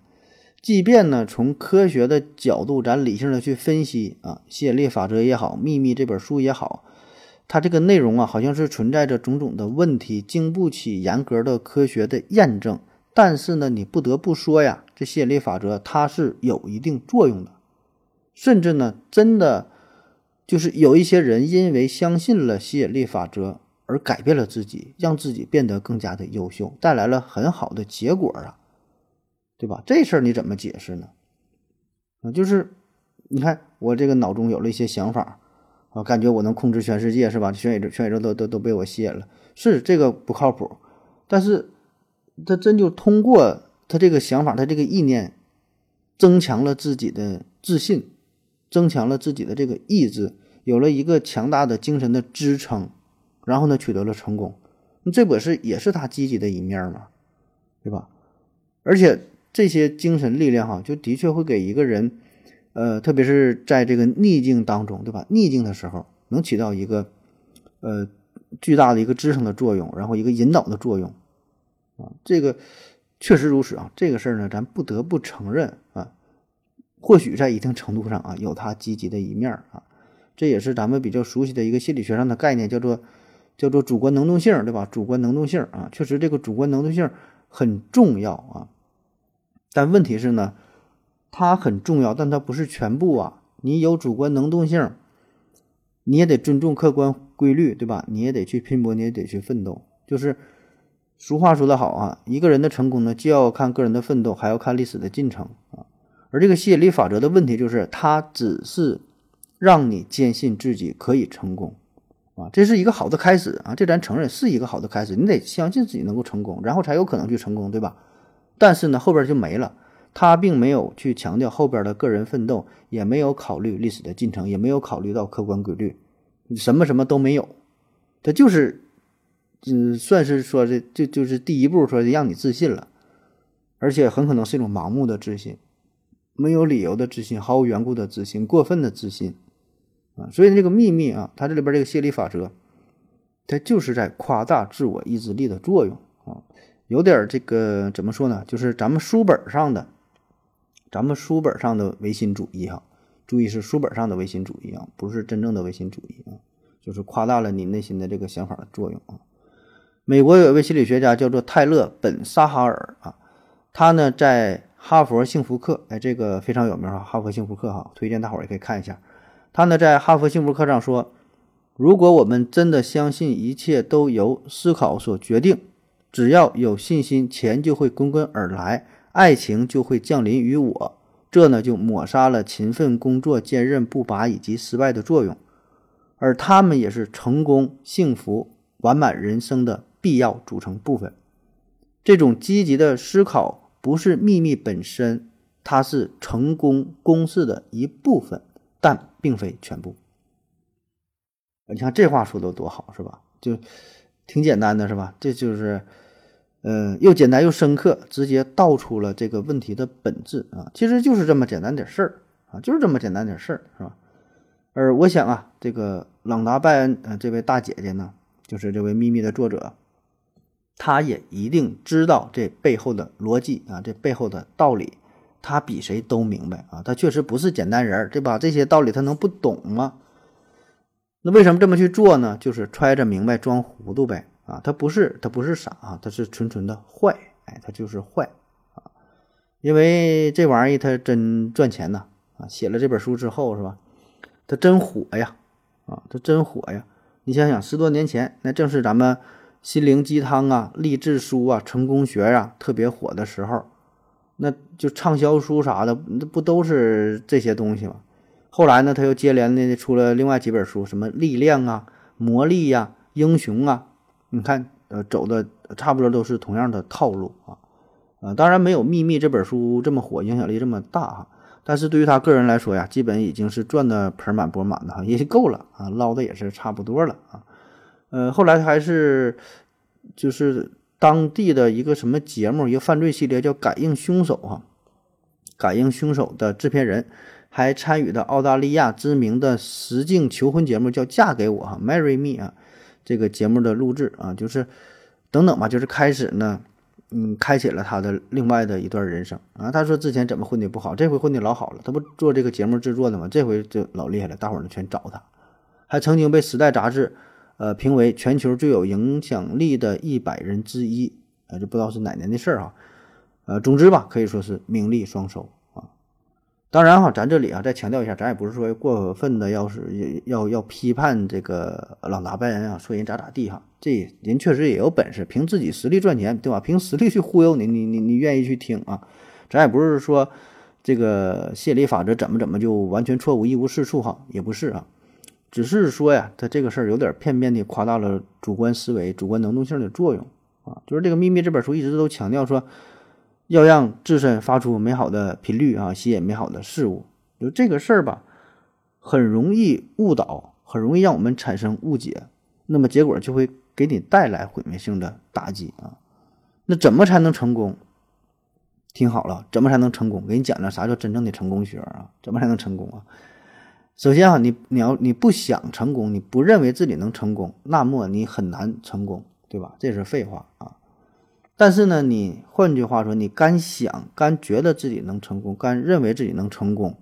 即便呢从科学的角度，咱理性的去分析啊，吸引力法则也好，秘密这本书也好，它这个内容啊，好像是存在着种种的问题，经不起严格的科学的验证。但是呢，你不得不说呀，这吸引力法则它是有一定作用的，甚至呢，真的就是有一些人因为相信了吸引力法则而改变了自己，让自己变得更加的优秀，带来了很好的结果啊，对吧？这事儿你怎么解释呢？啊，就是你看我这个脑中有了一些想法，啊，感觉我能控制全世界，是吧？全宇宙全宇宙都都都被我吸引了，是这个不靠谱，但是。他真就通过他这个想法，他这个意念，增强了自己的自信，增强了自己的这个意志，有了一个强大的精神的支撑，然后呢取得了成功。这不是也是他积极的一面吗？对吧？而且这些精神力量哈，就的确会给一个人，呃，特别是在这个逆境当中，对吧？逆境的时候能起到一个呃巨大的一个支撑的作用，然后一个引导的作用。啊，这个确实如此啊。这个事儿呢，咱不得不承认啊，或许在一定程度上啊，有它积极的一面啊。这也是咱们比较熟悉的一个心理学上的概念，叫做叫做主观能动性，对吧？主观能动性啊，确实这个主观能动性很重要啊。但问题是呢，它很重要，但它不是全部啊。你有主观能动性，你也得尊重客观规律，对吧？你也得去拼搏，你也得去奋斗，就是。俗话说得好啊，一个人的成功呢，既要看个人的奋斗，还要看历史的进程啊。而这个吸引力法则的问题就是，它只是让你坚信自己可以成功啊，这是一个好的开始啊，这咱承认是一个好的开始，你得相信自己能够成功，然后才有可能去成功，对吧？但是呢，后边就没了，他并没有去强调后边的个人奋斗，也没有考虑历史的进程，也没有考虑到客观规律，什么什么都没有，他就是。嗯，算是说这就就是第一步，说让你自信了，而且很可能是一种盲目的自信，没有理由的自信，毫无缘故的自信，过分的自信啊！所以这个秘密啊，它这里边这个谢力法则，它就是在夸大自我意志力的作用啊，有点这个怎么说呢？就是咱们书本上的，咱们书本上的唯心主义哈，注意是书本上的唯心主义啊，不是真正的唯心主义啊，就是夸大了你内心的这个想法的作用啊。美国有一位心理学家叫做泰勒·本·沙哈尔啊，他呢在哈佛幸福课，哎，这个非常有名哈，哈佛幸福课哈，推荐大伙儿也可以看一下。他呢在哈佛幸福课上说，如果我们真的相信一切都由思考所决定，只要有信心，钱就会滚滚而来，爱情就会降临于我，这呢就抹杀了勤奋工作、坚韧不拔以及失败的作用，而他们也是成功、幸福、完满人生的。必要组成部分，这种积极的思考不是秘密本身，它是成功公式的一部分，但并非全部。你看这话说的多好，是吧？就挺简单的，是吧？这就是，呃，又简单又深刻，直接道出了这个问题的本质啊！其实就是这么简单点事儿啊，就是这么简单点事儿，是吧？而我想啊，这个朗达·拜恩，呃，这位大姐姐呢，就是这位秘密的作者。他也一定知道这背后的逻辑啊，这背后的道理，他比谁都明白啊。他确实不是简单人儿，对吧？这些道理他能不懂吗？那为什么这么去做呢？就是揣着明白装糊涂呗啊！他不是他不是傻啊，他是纯纯的坏，哎，他就是坏啊！因为这玩意儿他真赚钱呐啊！写了这本书之后是吧？他真火呀啊！他真火呀！你想想，十多年前那正是咱们心灵鸡汤啊、励志书啊、成功学呀特别火的时候，那就畅销书啥的，那不都是这些东西吗？后来呢，他又接连的出了另外几本书，什么力量啊、魔力呀、英雄啊，你看，呃，走的差不多都是同样的套路啊，啊，当然没有《秘密》这本书这么火，影响力这么大哈。但是对于他个人来说呀，基本已经是赚的盆满钵满的哈，也够了啊，捞的也是差不多了啊。呃，后来还是就是当地的一个什么节目，一个犯罪系列叫《感应凶手》哈，《感应凶手》的制片人。还参与的澳大利亚知名的实境求婚节目叫《嫁给我》哈，Marry Me 啊，这个节目的录制啊，就是等等吧，就是开始呢，嗯，开启了他的另外的一段人生啊。他说之前怎么混的不好，这回混的老好了，他不做这个节目制作的吗？这回就老厉害了，大伙儿呢全找他。还曾经被《时代》杂志呃评为全球最有影响力的一百人之一呃，就不知道是哪年的事儿哈。呃，总之吧，可以说是名利双收啊。当然哈，咱这里啊再强调一下，咱也不是说过分的，要是要要批判这个朗达拜恩啊，说人咋咋地哈。这人确实也有本事，凭自己实力赚钱，对吧？凭实力去忽悠你，你你你愿意去听啊？咱也不是说这个谢力法则怎么怎么就完全错误一无是处哈，也不是啊，只是说呀，他这个事儿有点片面的夸大了主观思维、主观能动性的作用啊。就是这个秘密这本书一直都强调说。要让自身发出美好的频率啊，吸引美好的事物。就这个事儿吧，很容易误导，很容易让我们产生误解，那么结果就会给你带来毁灭性的打击啊。那怎么才能成功？听好了，怎么才能成功？给你讲讲啥叫真正的成功学啊？怎么才能成功啊？首先啊，你你要你不想成功，你不认为自己能成功，那么你很难成功，对吧？这是废话啊。但是呢，你换句话说，你干想、干觉得自己能成功、干认为自己能成功，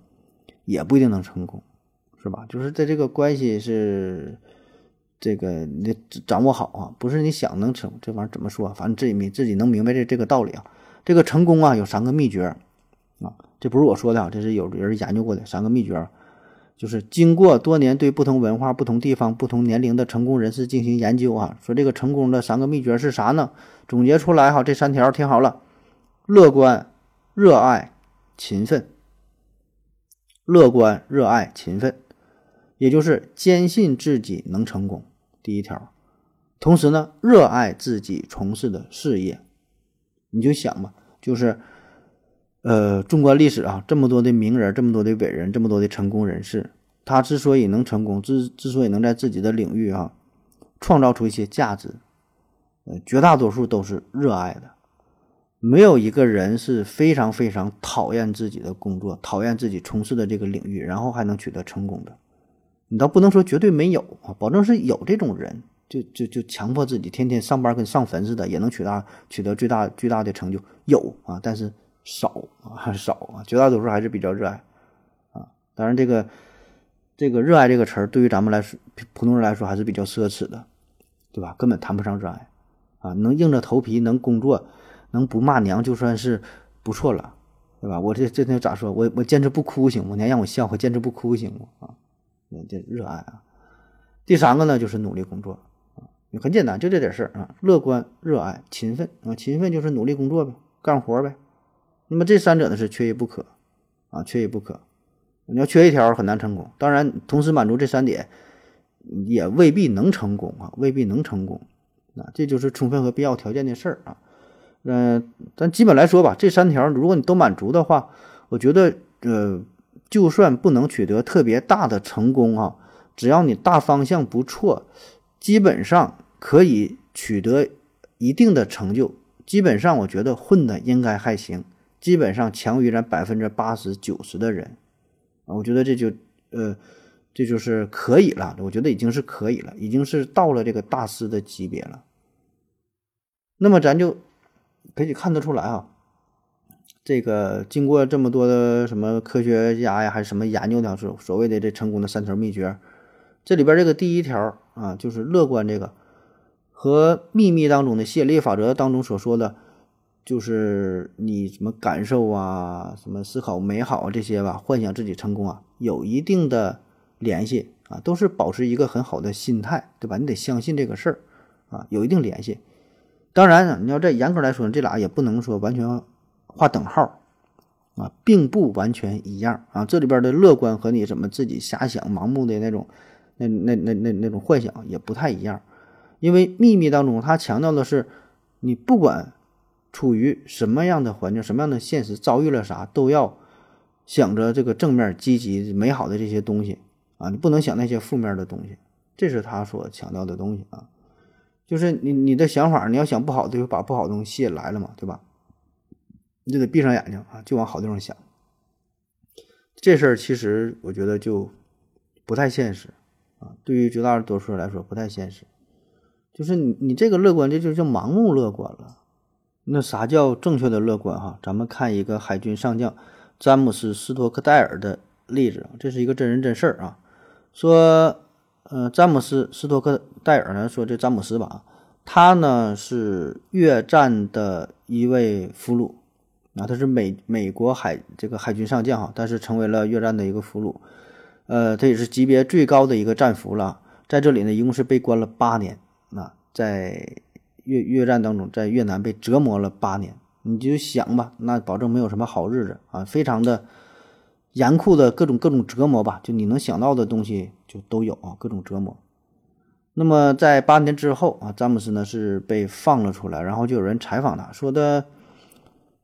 也不一定能成功，是吧？就是在这个关系是这个你掌握好啊，不是你想能成这玩意儿怎么说？反正自己明自己能明白这这个道理啊。这个成功啊，有三个秘诀啊，这不是我说的啊，这是有人研究过的三个秘诀。就是经过多年对不同文化、不同地方、不同年龄的成功人士进行研究啊，说这个成功的三个秘诀是啥呢？总结出来哈，这三条听好了：乐观、热爱、勤奋。乐观、热爱、勤奋，也就是坚信自己能成功。第一条，同时呢，热爱自己从事的事业。你就想吧，就是。呃，纵观历史啊，这么多的名人，这么多的伟人，这么多的成功人士，他之所以能成功，之之所以能在自己的领域啊创造出一些价值，呃，绝大多数都是热爱的。没有一个人是非常非常讨厌自己的工作，讨厌自己从事的这个领域，然后还能取得成功的。你倒不能说绝对没有啊，保证是有这种人，就就就强迫自己天天上班跟上坟似的，也能取大取得最大最大的成就，有啊，但是。少啊，少啊，绝大多数还是比较热爱啊。当然，这个这个热爱这个词儿，对于咱们来说，普通人来说还是比较奢侈的，对吧？根本谈不上热爱啊。能硬着头皮能工作，能不骂娘，就算是不错了，对吧？我这这那咋说？我我坚持不哭行吗？你还让我笑，我坚持不哭行吗？啊，这热爱啊。第三个呢，就是努力工作啊，很简单，就这点事儿啊。乐观、热爱、勤奋啊，勤奋就是努力工作呗，干活呗。那么这三者呢是缺一不可，啊，缺一不可。你要缺一条很难成功。当然，同时满足这三点，也未必能成功啊，未必能成功。啊，这就是充分和必要条件的事儿啊。嗯，但基本来说吧，这三条如果你都满足的话，我觉得，呃，就算不能取得特别大的成功啊，只要你大方向不错，基本上可以取得一定的成就。基本上，我觉得混的应该还行。基本上强于咱百分之八十九十的人，啊，我觉得这就，呃，这就是可以了。我觉得已经是可以了，已经是到了这个大师的级别了。那么咱就可以看得出来啊，这个经过这么多的什么科学家呀，还是什么研究的，所所谓的这成功的三条秘诀，这里边这个第一条啊，就是乐观这个，和秘密当中的吸引力法则当中所说的，就是你什么感受啊，什么思考美好啊这些吧，幻想自己成功啊，有一定的联系啊，都是保持一个很好的心态，对吧？你得相信这个事儿啊，有一定联系。当然，你要再严格来说，这俩也不能说完全划等号啊，并不完全一样啊。这里边的乐观和你怎么自己瞎想、盲目的那种、那那那那那种幻想也不太一样。因为秘密当中，它强调的是，你不管处于什么样的环境、什么样的现实，遭遇了啥，都要想着这个正面、积极、美好的这些东西啊，你不能想那些负面的东西。这是他所强调的东西啊。就是你你的想法，你要想不好的，就把不好的东西吸引来了嘛，对吧？你就得闭上眼睛啊，就往好地方想。这事儿其实我觉得就不太现实啊，对于绝大多数人来说不太现实。就是你你这个乐观，这就叫盲目乐观了。那啥叫正确的乐观？哈，咱们看一个海军上将詹姆斯·斯托克戴尔的例子，这是一个真人真事儿啊，说。呃，詹姆斯·斯托克戴尔呢说这詹姆斯吧，他呢是越战的一位俘虏啊，他是美美国海这个海军上将哈，但是成为了越战的一个俘虏，呃，他也是级别最高的一个战俘了，在这里呢一共是被关了八年啊，在越越战当中，在越南被折磨了八年，你就想吧，那保证没有什么好日子啊，非常的。严酷的各种各种折磨吧，就你能想到的东西就都有啊，各种折磨。那么在八年之后啊，詹姆斯呢是被放了出来，然后就有人采访他说的：“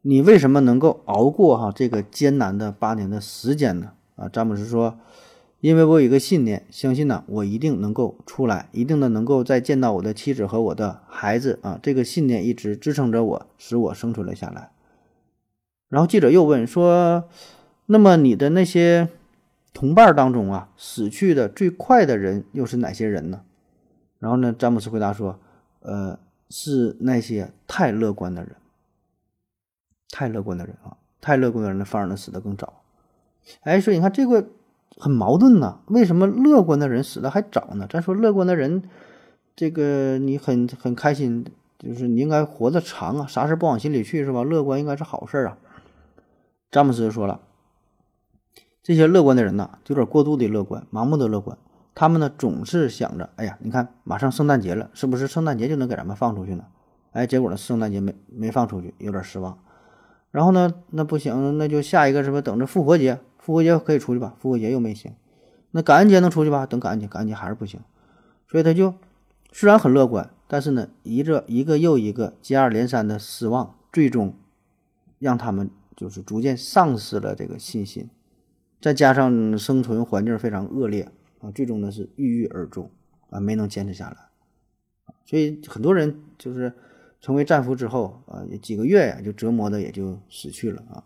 你为什么能够熬过哈这个艰难的八年的时间呢？”啊，詹姆斯说：“因为我有一个信念，相信呢我一定能够出来，一定的能够再见到我的妻子和我的孩子啊，这个信念一直支撑着我，使我生存了下来。”然后记者又问说。那么你的那些同伴当中啊，死去的最快的人又是哪些人呢？然后呢，詹姆斯回答说：“呃，是那些太乐观的人，太乐观的人啊，太乐观的人呢反而能死得更早。”哎，所以你看这个很矛盾呐，为什么乐观的人死的还早呢？咱说乐观的人，这个你很很开心，就是你应该活得长啊，啥事不往心里去是吧？乐观应该是好事啊。詹姆斯就说了。这些乐观的人呢，有点过度的乐观，盲目的乐观。他们呢，总是想着，哎呀，你看，马上圣诞节了，是不是圣诞节就能给咱们放出去呢？哎，结果呢，圣诞节没没放出去，有点失望。然后呢，那不行，那就下一个什么，等着复活节，复活节可以出去吧？复活节又没行。那感恩节能出去吧？等感恩节，感恩节还是不行。所以他就虽然很乐观，但是呢，一个一个又一个接二连三的失望，最终让他们就是逐渐丧失了这个信心。再加上生存环境非常恶劣啊，最终呢是郁郁而终啊，没能坚持下来。所以很多人就是成为战俘之后啊，几个月呀就折磨的也就死去了啊。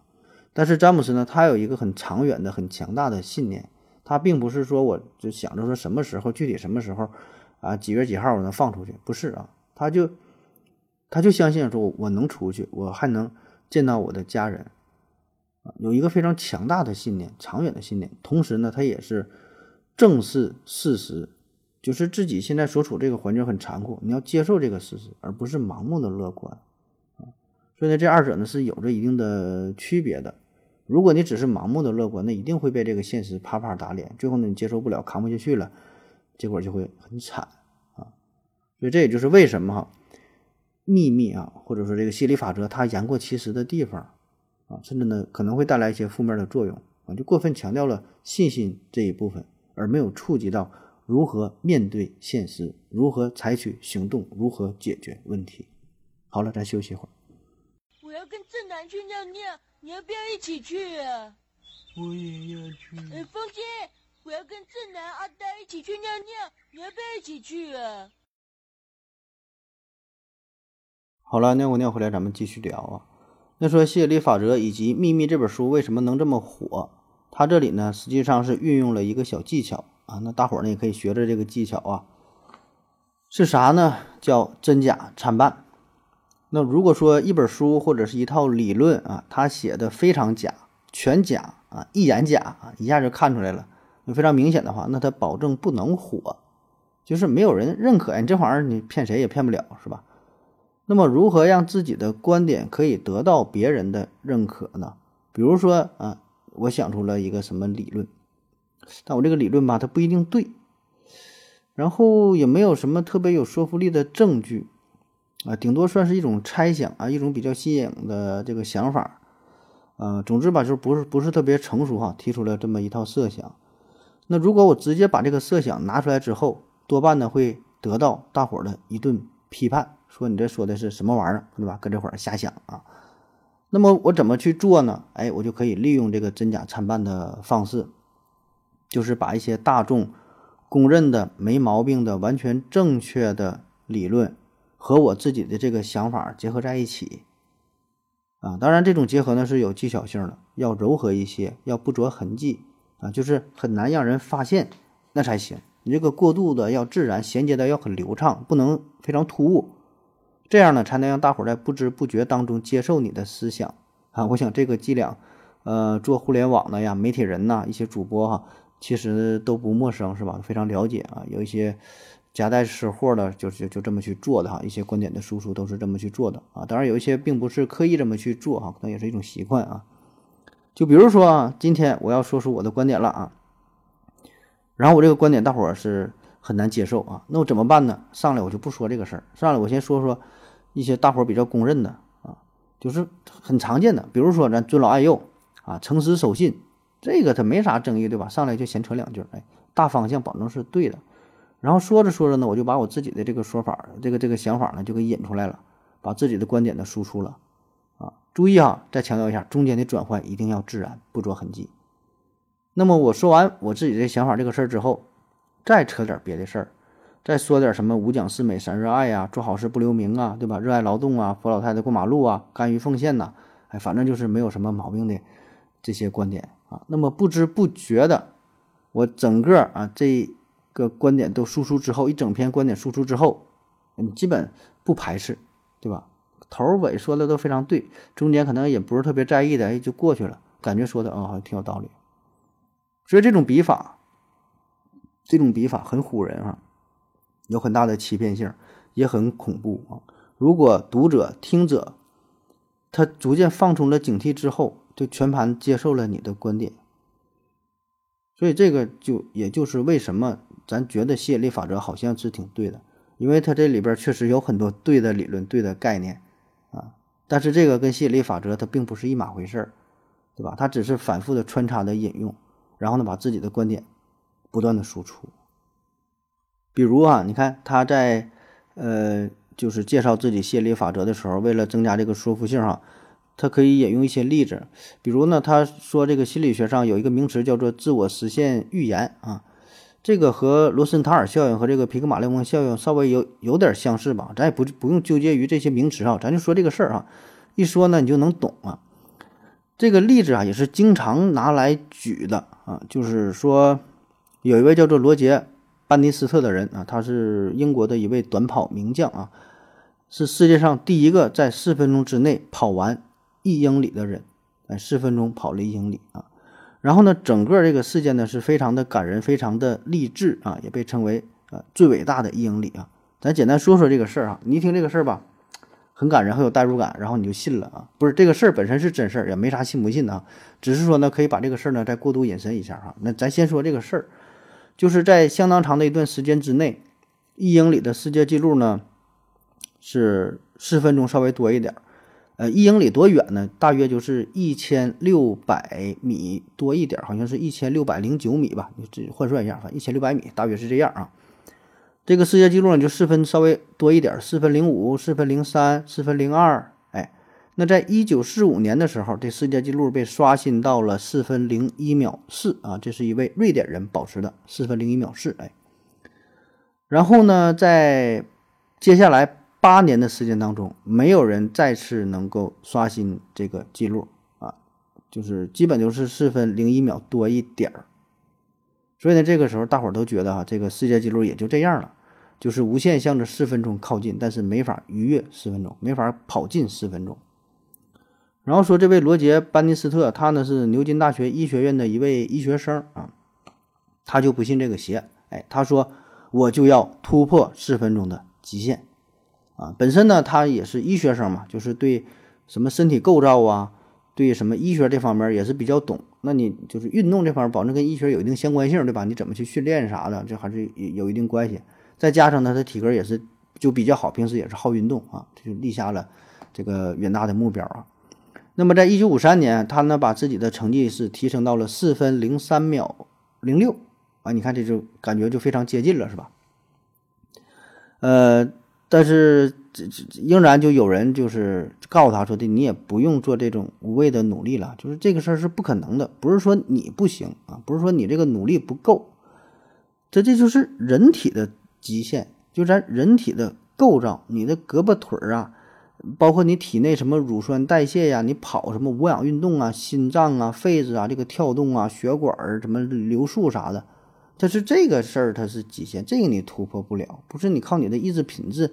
但是詹姆斯呢，他有一个很长远的、很强大的信念，他并不是说我就想着说什么时候具体什么时候啊几月几号我能放出去，不是啊，他就他就相信说我能出去，我还能见到我的家人。有一个非常强大的信念，长远的信念，同时呢，他也是正视事实，就是自己现在所处这个环境很残酷，你要接受这个事实，而不是盲目的乐观啊。所以呢，这二者呢是有着一定的区别的。如果你只是盲目的乐观，那一定会被这个现实啪啪打脸，最后呢你接受不了，扛不下去了，结果就会很惨啊。所以这也就是为什么哈，秘密啊，或者说这个心理法则，它言过其实的地方。啊，甚至呢可能会带来一些负面的作用啊，就过分强调了信心这一部分，而没有触及到如何面对现实、如何采取行动、如何解决问题。好了，咱休息一会儿。我要跟正南去尿尿，你要不要一起去啊？我也要去。哎，风心，我要跟正南、阿呆一起去尿尿，你要不要一起去啊？好了，尿过尿回来，咱们继续聊啊。那说吸引力法则以及秘密这本书为什么能这么火？它这里呢实际上是运用了一个小技巧啊，那大伙儿呢也可以学着这个技巧啊，是啥呢？叫真假参半那如果说一本书或者是一套理论啊，他写的非常假，全假啊，一眼假啊，一下就看出来了，非常明显的话，那他保证不能火，就是没有人认可。你这玩意儿你骗谁也骗不了，是吧？那么如何让自己的观点可以得到别人的认可呢？比如说啊，我想出了一个什么理论，但我这个理论吧，它不一定对，然后也没有什么特别有说服力的证据。啊，顶多算是一种猜想啊，一种比较新颖的这个想法，呃，总之吧，就是不是不是特别成熟哈，提出了这么一套设想。那如果我直接把这个设想拿出来之后，多半呢会得到大伙儿的一顿批判，说你这说的是什么玩意儿，对吧？搁这会儿瞎想啊。那么我怎么去做呢？哎，我就可以利用这个真假参半的方式，就是把一些大众公认的没毛病的、完全正确的理论。和我自己的这个想法结合在一起，啊，当然这种结合呢是有技巧性的，要柔和一些，要不着痕迹啊，就是很难让人发现，那才行。你这个过渡的要自然，衔接的要很流畅，不能非常突兀，这样呢才能让大伙在不知不觉当中接受你的思想啊。我想这个伎俩，呃，做互联网的呀，媒体人呐，一些主播哈，其实都不陌生，是吧？非常了解啊，有一些。夹带私货的，就就就这么去做的哈，一些观点的输出都是这么去做的啊。当然有一些并不是刻意这么去做哈，可能也是一种习惯啊。就比如说啊，今天我要说出我的观点了啊，然后我这个观点大伙儿是很难接受啊，那我怎么办呢？上来我就不说这个事儿，上来我先说说一些大伙儿比较公认的啊，就是很常见的，比如说咱尊老爱幼啊，诚实守信，这个它没啥争议对吧？上来就闲扯两句，哎，大方向保证是对的。然后说着说着呢，我就把我自己的这个说法、这个这个想法呢，就给引出来了，把自己的观点呢输出了，啊，注意啊，再强调一下，中间的转换一定要自然，不着痕迹。那么我说完我自己的想法这个事儿之后，再扯点别的事儿，再说点什么五讲四美三热爱呀，做好事不留名啊，对吧？热爱劳动啊，扶老太太过马路啊，甘于奉献呐，哎，反正就是没有什么毛病的这些观点啊。那么不知不觉的，我整个啊这。个观点都输出之后，一整篇观点输出之后，你基本不排斥，对吧？头尾说的都非常对，中间可能也不是特别在意的，哎，就过去了，感觉说的啊，好像挺有道理。所以这种笔法，这种笔法很唬人啊，有很大的欺骗性，也很恐怖啊。如果读者、听者他逐渐放松了警惕之后，就全盘接受了你的观点，所以这个就也就是为什么。咱觉得吸引力法则好像是挺对的，因为它这里边确实有很多对的理论、对的概念啊。但是这个跟吸引力法则它并不是一码回事儿，对吧？它只是反复的穿插的引用，然后呢把自己的观点不断的输出。比如啊，你看他在呃就是介绍自己吸引力法则的时候，为了增加这个说服性哈，他可以引用一些例子。比如呢，他说这个心理学上有一个名词叫做自我实现预言啊。这个和罗森塔尔效应和这个皮格马利翁效应稍微有有点相似吧，咱也不不用纠结于这些名词啊，咱就说这个事儿啊，一说呢你就能懂啊。这个例子啊也是经常拿来举的啊，就是说有一位叫做罗杰·班尼斯特的人啊，他是英国的一位短跑名将啊，是世界上第一个在四分钟之内跑完一英里的人，哎，四分钟跑了一英里啊。然后呢，整个这个事件呢是非常的感人，非常的励志啊，也被称为呃最伟大的一英里啊。咱简单说说这个事儿啊，你一听这个事儿吧，很感人，很有代入感，然后你就信了啊。不是这个事儿本身是真事儿，也没啥信不信的啊，只是说呢，可以把这个事儿呢再过度引申一下哈。那咱先说这个事儿，就是在相当长的一段时间之内，一英里的世界纪录呢是四分钟稍微多一点儿。呃，一英里多远呢？大约就是一千六百米多一点，好像是一千六百零九米吧。你自己换算一下，反正一千六百米，大约是这样啊。这个世界纪录呢，就四分稍微多一点，四分零五、四分零三、四分零二。哎，那在一九四五年的时候，这世界纪录被刷新到了四分零一秒四啊，这是一位瑞典人保持的四分零一秒四。哎，然后呢，在接下来。八年的时间当中，没有人再次能够刷新这个记录啊，就是基本就是四分零一秒多一点儿。所以呢，这个时候大伙儿都觉得哈，这个世界纪录也就这样了。就是无限向着四分钟靠近，但是没法逾越四分钟，没法跑进四分钟。然后说这位罗杰·班尼斯特，他呢是牛津大学医学院的一位医学生啊，他就不信这个邪，哎，他说我就要突破四分钟的极限啊。本身呢他也是医学生嘛，就是对什么身体构造啊，对什么医学这方面也是比较懂。那你就是运动这方面，保证跟医学有一定相关性，对吧？你怎么去训练啥的，这还是有有一定关系。再加上呢，他体格也是就比较好，平时也是好运动啊，就立下了这个远大的目标啊。那么，在一九五三年，他呢把自己的成绩是提升到了四分零三秒零六啊，你看这就感觉就非常接近了，是吧？呃，但是这这仍然就有人就是告诉他说的，你也不用做这种无谓的努力了，就是这个事儿是不可能的，不是说你不行啊，不是说你这个努力不够，这这就是人体的极限，就咱人体的构造，你的胳膊腿儿啊。包括你体内什么乳酸代谢呀，你跑什么无氧运动啊，心脏啊、肺子啊这个跳动啊，血管儿什么流速啥的，它是这个事儿，它是极限，这个你突破不了，不是你靠你的意志品质，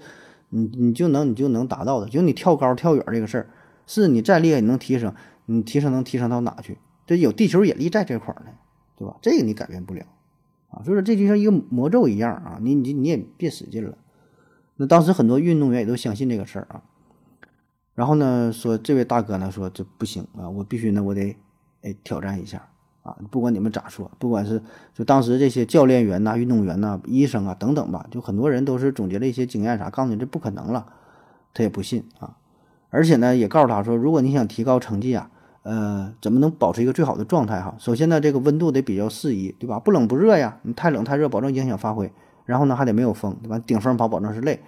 你你就能你就能达到的。就你跳高跳远这个事儿，是你再厉害你能提升，你提升能提升到哪去？这有地球引力在这块儿呢，对吧？这个你改变不了啊。所以说这就像一个魔咒一样啊，你你你也别使劲了。那当时很多运动员也都相信这个事儿啊。然后呢，说这位大哥呢说这不行啊，我必须呢，我得哎挑战一下啊！不管你们咋说，不管是就当时这些教练员呐、运动员呐、医生啊等等吧，就很多人都是总结了一些经验啥，告诉你这不可能了，他也不信啊。而且呢，也告诉他说，如果你想提高成绩啊，呃，怎么能保持一个最好的状态哈？首先呢，这个温度得比较适宜，对吧？不冷不热呀，你太冷太热，保证影响发挥。然后呢，还得没有风，对吧？顶风跑，保证是累。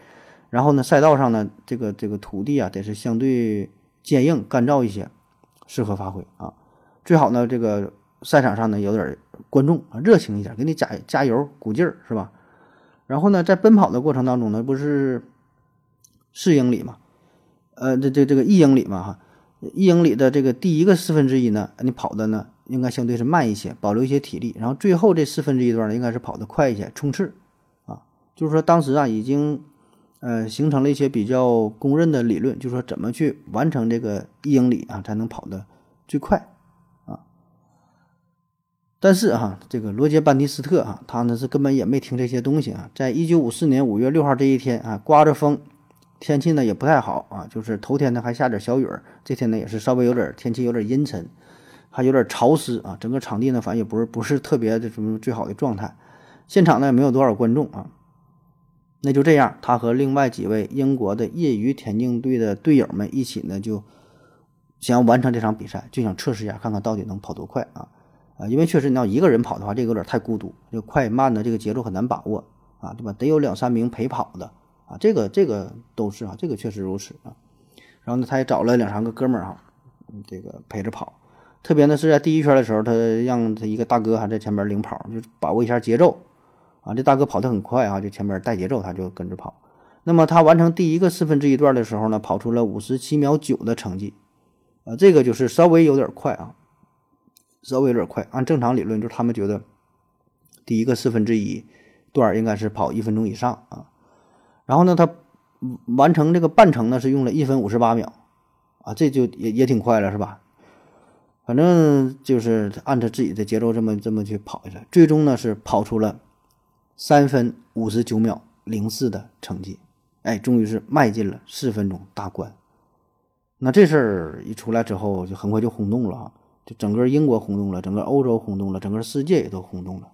然后呢，赛道上呢，这个这个土地啊，得是相对坚硬、干燥一些，适合发挥啊。最好呢，这个赛场上呢有点观众啊，热情一点，给你加加油、鼓劲儿，是吧？然后呢，在奔跑的过程当中呢，不是四英里嘛，呃，这这这个一英里嘛，哈，一英里的这个第一个四分之一呢，你跑的呢应该相对是慢一些，保留一些体力。然后最后这四分之一段呢，应该是跑得快一些，冲刺啊。就是说当时啊，已经。呃，形成了一些比较公认的理论，就是说怎么去完成这个一英里啊，才能跑得最快。但是哈，这个罗杰·班尼斯特啊，他呢是根本也没听这些东西啊。在一九五四年五月六号这一天啊，刮着风，天气呢也不太好啊，就是头天呢还下点小雨儿，这天呢也是稍微有点天气有点阴沉，还有点潮湿啊，整个场地呢反正也不是不是特别的什么最好的状态，现场呢也没有多少观众啊。那就这样，他和另外几位英国的业余田径队的队友们一起呢，就想要完成这场比赛，就想测试一下，看看到底能跑多快啊！啊，因为确实你要一个人跑的话，这个有点太孤独，就快慢的这个节奏很难把握啊，对吧？得有两三名陪跑的啊，这个这个都是啊，这个确实如此啊。然后呢，他也找了两三个哥们儿哈，这个陪着跑，特别呢是在第一圈的时候，他让他一个大哥还在前面领跑，就把握一下节奏。啊，这大哥跑得很快啊，就前面带节奏，他就跟着跑。那么他完成第一个四分之一段的时候呢，跑出了五十七秒九的成绩，啊，这个就是稍微有点快啊，稍微有点快。按正常理论，就是他们觉得第一个四分之一段应该是跑一分钟以上啊。然后呢，他完成这个半程呢是用了一分五十八秒，啊，这就也也挺快了，是吧？反正就是按照自己的节奏这么这么去跑一下，最终呢是跑出了。三分五十九秒零四的成绩，哎，终于是迈进了四分钟大关。那这事儿一出来之后，就很快就轰动了啊！就整个英国轰动了，整个欧洲轰动了，整个世界也都轰动了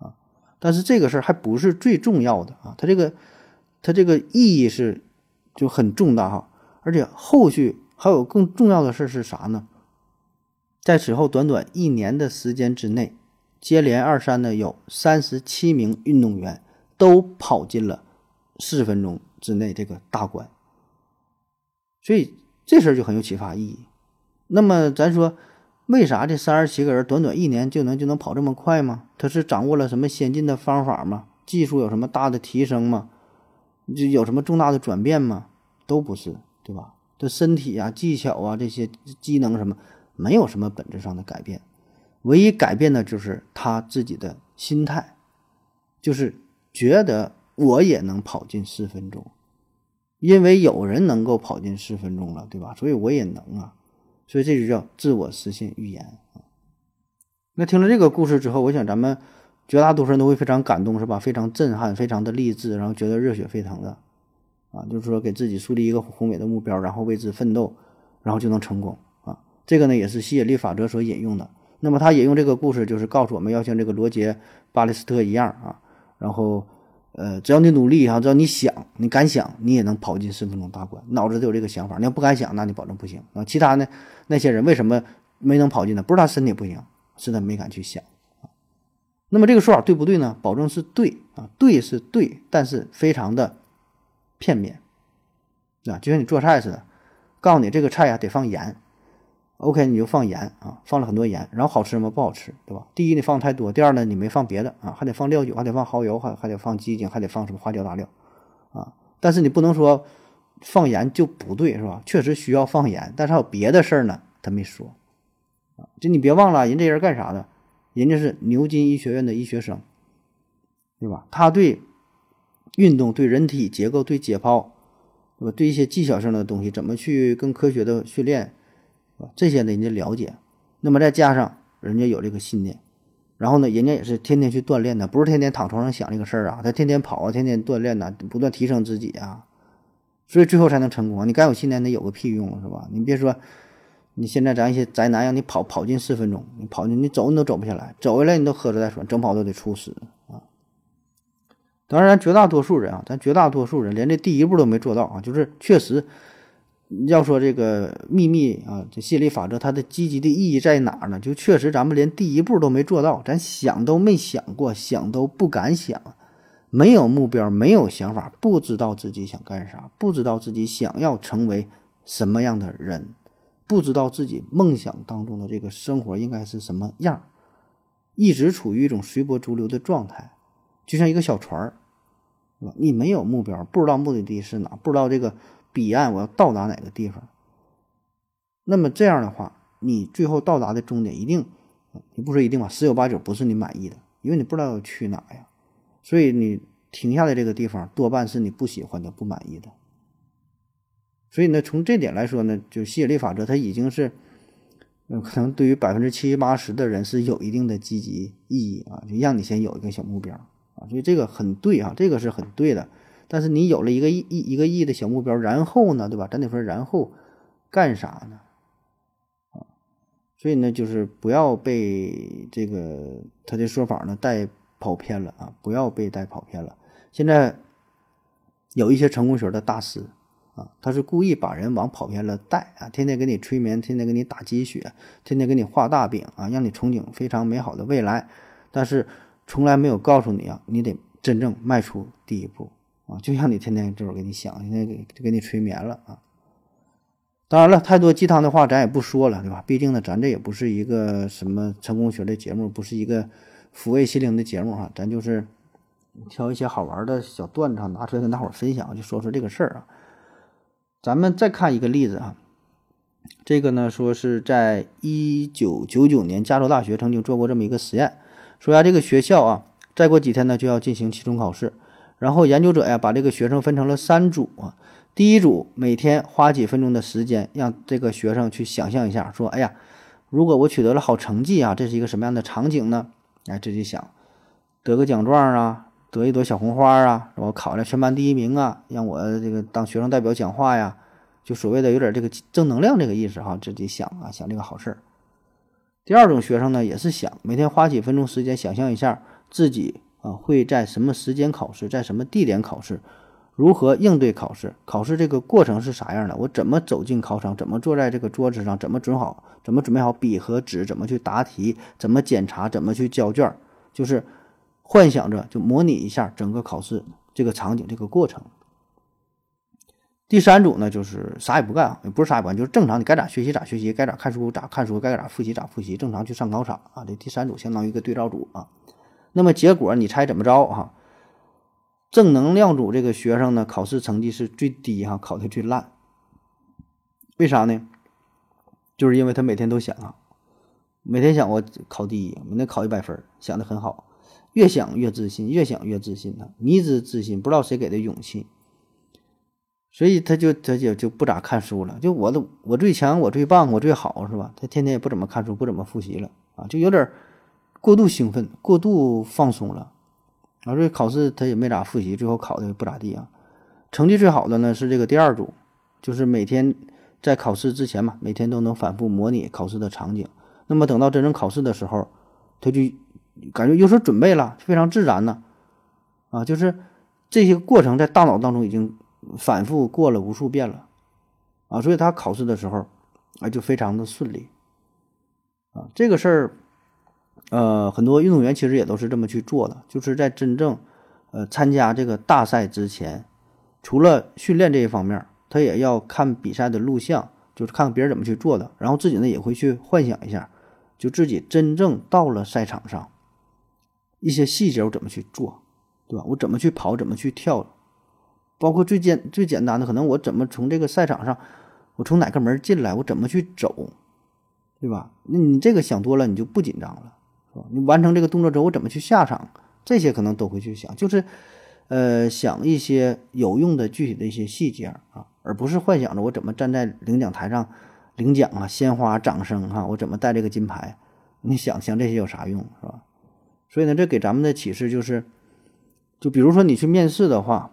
啊！但是这个事儿还不是最重要的啊，它这个它这个意义是就很重大哈，而且后续还有更重要的事儿是啥呢？在此后短短一年的时间之内。接连二三呢，有三十七名运动员都跑进了四分钟之内这个大关，所以这事儿就很有启发意义。那么咱说，为啥这三十七个人短短一年就能就能跑这么快吗？他是掌握了什么先进的方法吗？技术有什么大的提升吗？就有什么重大的转变吗？都不是，对吧？这身体啊、技巧啊这些机能什么，没有什么本质上的改变。唯一改变的就是他自己的心态，就是觉得我也能跑进四分钟，因为有人能够跑进四分钟了，对吧？所以我也能啊，所以这就叫自我实现预言啊。那听了这个故事之后，我想咱们绝大多数人都会非常感动，是吧？非常震撼，非常的励志，然后觉得热血沸腾的啊，就是说给自己树立一个宏伟的目标，然后为之奋斗，然后就能成功啊。这个呢，也是吸引力法则所引用的。那么他引用这个故事，就是告诉我们要像这个罗杰·巴利斯特一样啊，然后。呃，只要你努力哈，只要你想，你敢想，你也能跑进四分钟大关。脑子都有这个想法，你要不敢想，那你保证不行啊。其他呢，那些人为什么没能跑进呢？不是他身体不行，是他没敢去想啊。那么这个说法对不对呢？保证是对啊，对是对，但是非常的片面啊，就像你做菜似的，告诉你这个菜呀得放盐。OK，你就放盐啊，放了很多盐，然后好吃吗？不好吃，对吧？第一，你放太多；第二呢，你没放别的啊，还得放料酒，还得放蚝油，还还得放鸡精，还得放什么花椒大料啊。但是你不能说放盐就不对，是吧？确实需要放盐，但是还有别的事儿呢，他没说啊。就你别忘了，人这人干啥的？人家是牛津医学院的医学生，对吧？他对运动、对人体结构、对解剖，对吧？对一些技巧性的东西，怎么去更科学的训练？这些呢，人家了解，那么再加上人家有这个信念，然后呢，人家也是天天去锻炼的，不是天天躺床上想这个事儿啊，他天天跑啊，天天锻炼呐，不断提升自己啊，所以最后才能成功。你该有信念得有个屁用是吧？你别说，你现在咱一些宅男让你跑跑进四分钟，你跑进你走你都走不下来，走下来你都喝着再说，整跑都得猝死啊。当然，绝大多数人啊，咱绝大多数人连这第一步都没做到啊，就是确实。要说这个秘密啊，这吸引力法则它的积极的意义在哪儿呢？就确实咱们连第一步都没做到，咱想都没想过，想都不敢想，没有目标，没有想法，不知道自己想干啥，不知道自己想要成为什么样的人，不知道自己梦想当中的这个生活应该是什么样，一直处于一种随波逐流的状态，就像一个小船儿，你没有目标，不知道目的地是哪，不知道这个。彼岸，我要到达哪个地方？那么这样的话，你最后到达的终点一定，你不说一定吧，十有八九不是你满意的，因为你不知道要去哪呀。所以你停下来这个地方，多半是你不喜欢的、不满意的。所以呢，从这点来说呢，就吸引力法则，它已经是，嗯，可能对于百分之七八十的人是有一定的积极意义啊，就让你先有一个小目标啊。所以这个很对啊，这个是很对的。但是你有了一个亿亿一个亿的小目标，然后呢，对吧？咱得说，然后干啥呢？啊，所以呢，就是不要被这个他的说法呢带跑偏了啊！不要被带跑偏了。现在有一些成功学的大师啊，他是故意把人往跑偏了带啊，天天给你催眠，天天给你打鸡血，天天给你画大饼啊，让你憧憬非常美好的未来，但是从来没有告诉你啊，你得真正迈出第一步。啊，就像你天天这会儿给你想，现在给给你催眠了啊！当然了，太多鸡汤的话咱也不说了，对吧？毕竟呢，咱这也不是一个什么成功学的节目，不是一个抚慰心灵的节目哈，咱就是挑一些好玩的小段子拿出来跟大伙分享，就说说这个事儿啊。咱们再看一个例子啊，这个呢说是在一九九九年，加州大学曾经做过这么一个实验，说呀，这个学校啊，再过几天呢就要进行期中考试。然后研究者呀，把这个学生分成了三组啊。第一组每天花几分钟的时间，让这个学生去想象一下，说：“哎呀，如果我取得了好成绩啊，这是一个什么样的场景呢？”哎，自己想，得个奖状啊，得一朵小红花啊，我考了全班第一名啊，让我这个当学生代表讲话呀，就所谓的有点这个正能量这个意思哈，自己想啊，想这个好事儿。第二种学生呢，也是想每天花几分钟时间想象一下自己。啊，会在什么时间考试，在什么地点考试，如何应对考试？考试这个过程是啥样的？我怎么走进考场？怎么坐在这个桌子上？怎么准好？怎么准备好笔和纸？怎么去答题？怎么检查？怎么去交卷？就是幻想着，就模拟一下整个考试这个场景、这个过程。第三组呢，就是啥也不干，也不是啥也不干，就是正常，你该咋学习咋学习，该咋看书咋看书，该咋复习咋复习，正常去上考场啊。这第三组相当于一个对照组啊。那么结果你猜怎么着哈？正能量组这个学生呢，考试成绩是最低哈，考的最烂。为啥呢？就是因为他每天都想啊，每天想我考第一，明天考一百分，想的很好。越想越自信，越想越自信呢，迷之自信，不知道谁给的勇气，所以他就他就就不咋看书了。就我的我最强，我最棒，我最好，是吧？他天天也不怎么看书，不怎么复习了啊，就有点过度兴奋，过度放松了。啊，所以考试他也没咋复习，最后考的不咋地啊。成绩最好的呢是这个第二组，就是每天在考试之前嘛，每天都能反复模拟考试的场景。那么等到真正考试的时候，他就感觉有所准备了，非常自然呢。啊，就是这些过程在大脑当中已经反复过了无数遍了。啊，所以他考试的时候啊就非常的顺利。啊，这个事儿。呃，很多运动员其实也都是这么去做的，就是在真正呃参加这个大赛之前，除了训练这一方面，他也要看比赛的录像，就是看别人怎么去做的，然后自己呢也会去幻想一下，就自己真正到了赛场上，一些细节我怎么去做，对吧？我怎么去跑，怎么去跳，包括最简最简单的，可能我怎么从这个赛场上，我从哪个门进来，我怎么去走，对吧？那你这个想多了，你就不紧张了。你完成这个动作之后，我怎么去下场？这些可能都会去想，就是，呃，想一些有用的具体的一些细节啊，而不是幻想着我怎么站在领奖台上领奖啊，鲜花、掌声哈，我怎么带这个金牌？你想想这些有啥用是吧？所以呢，这给咱们的启示就是，就比如说你去面试的话，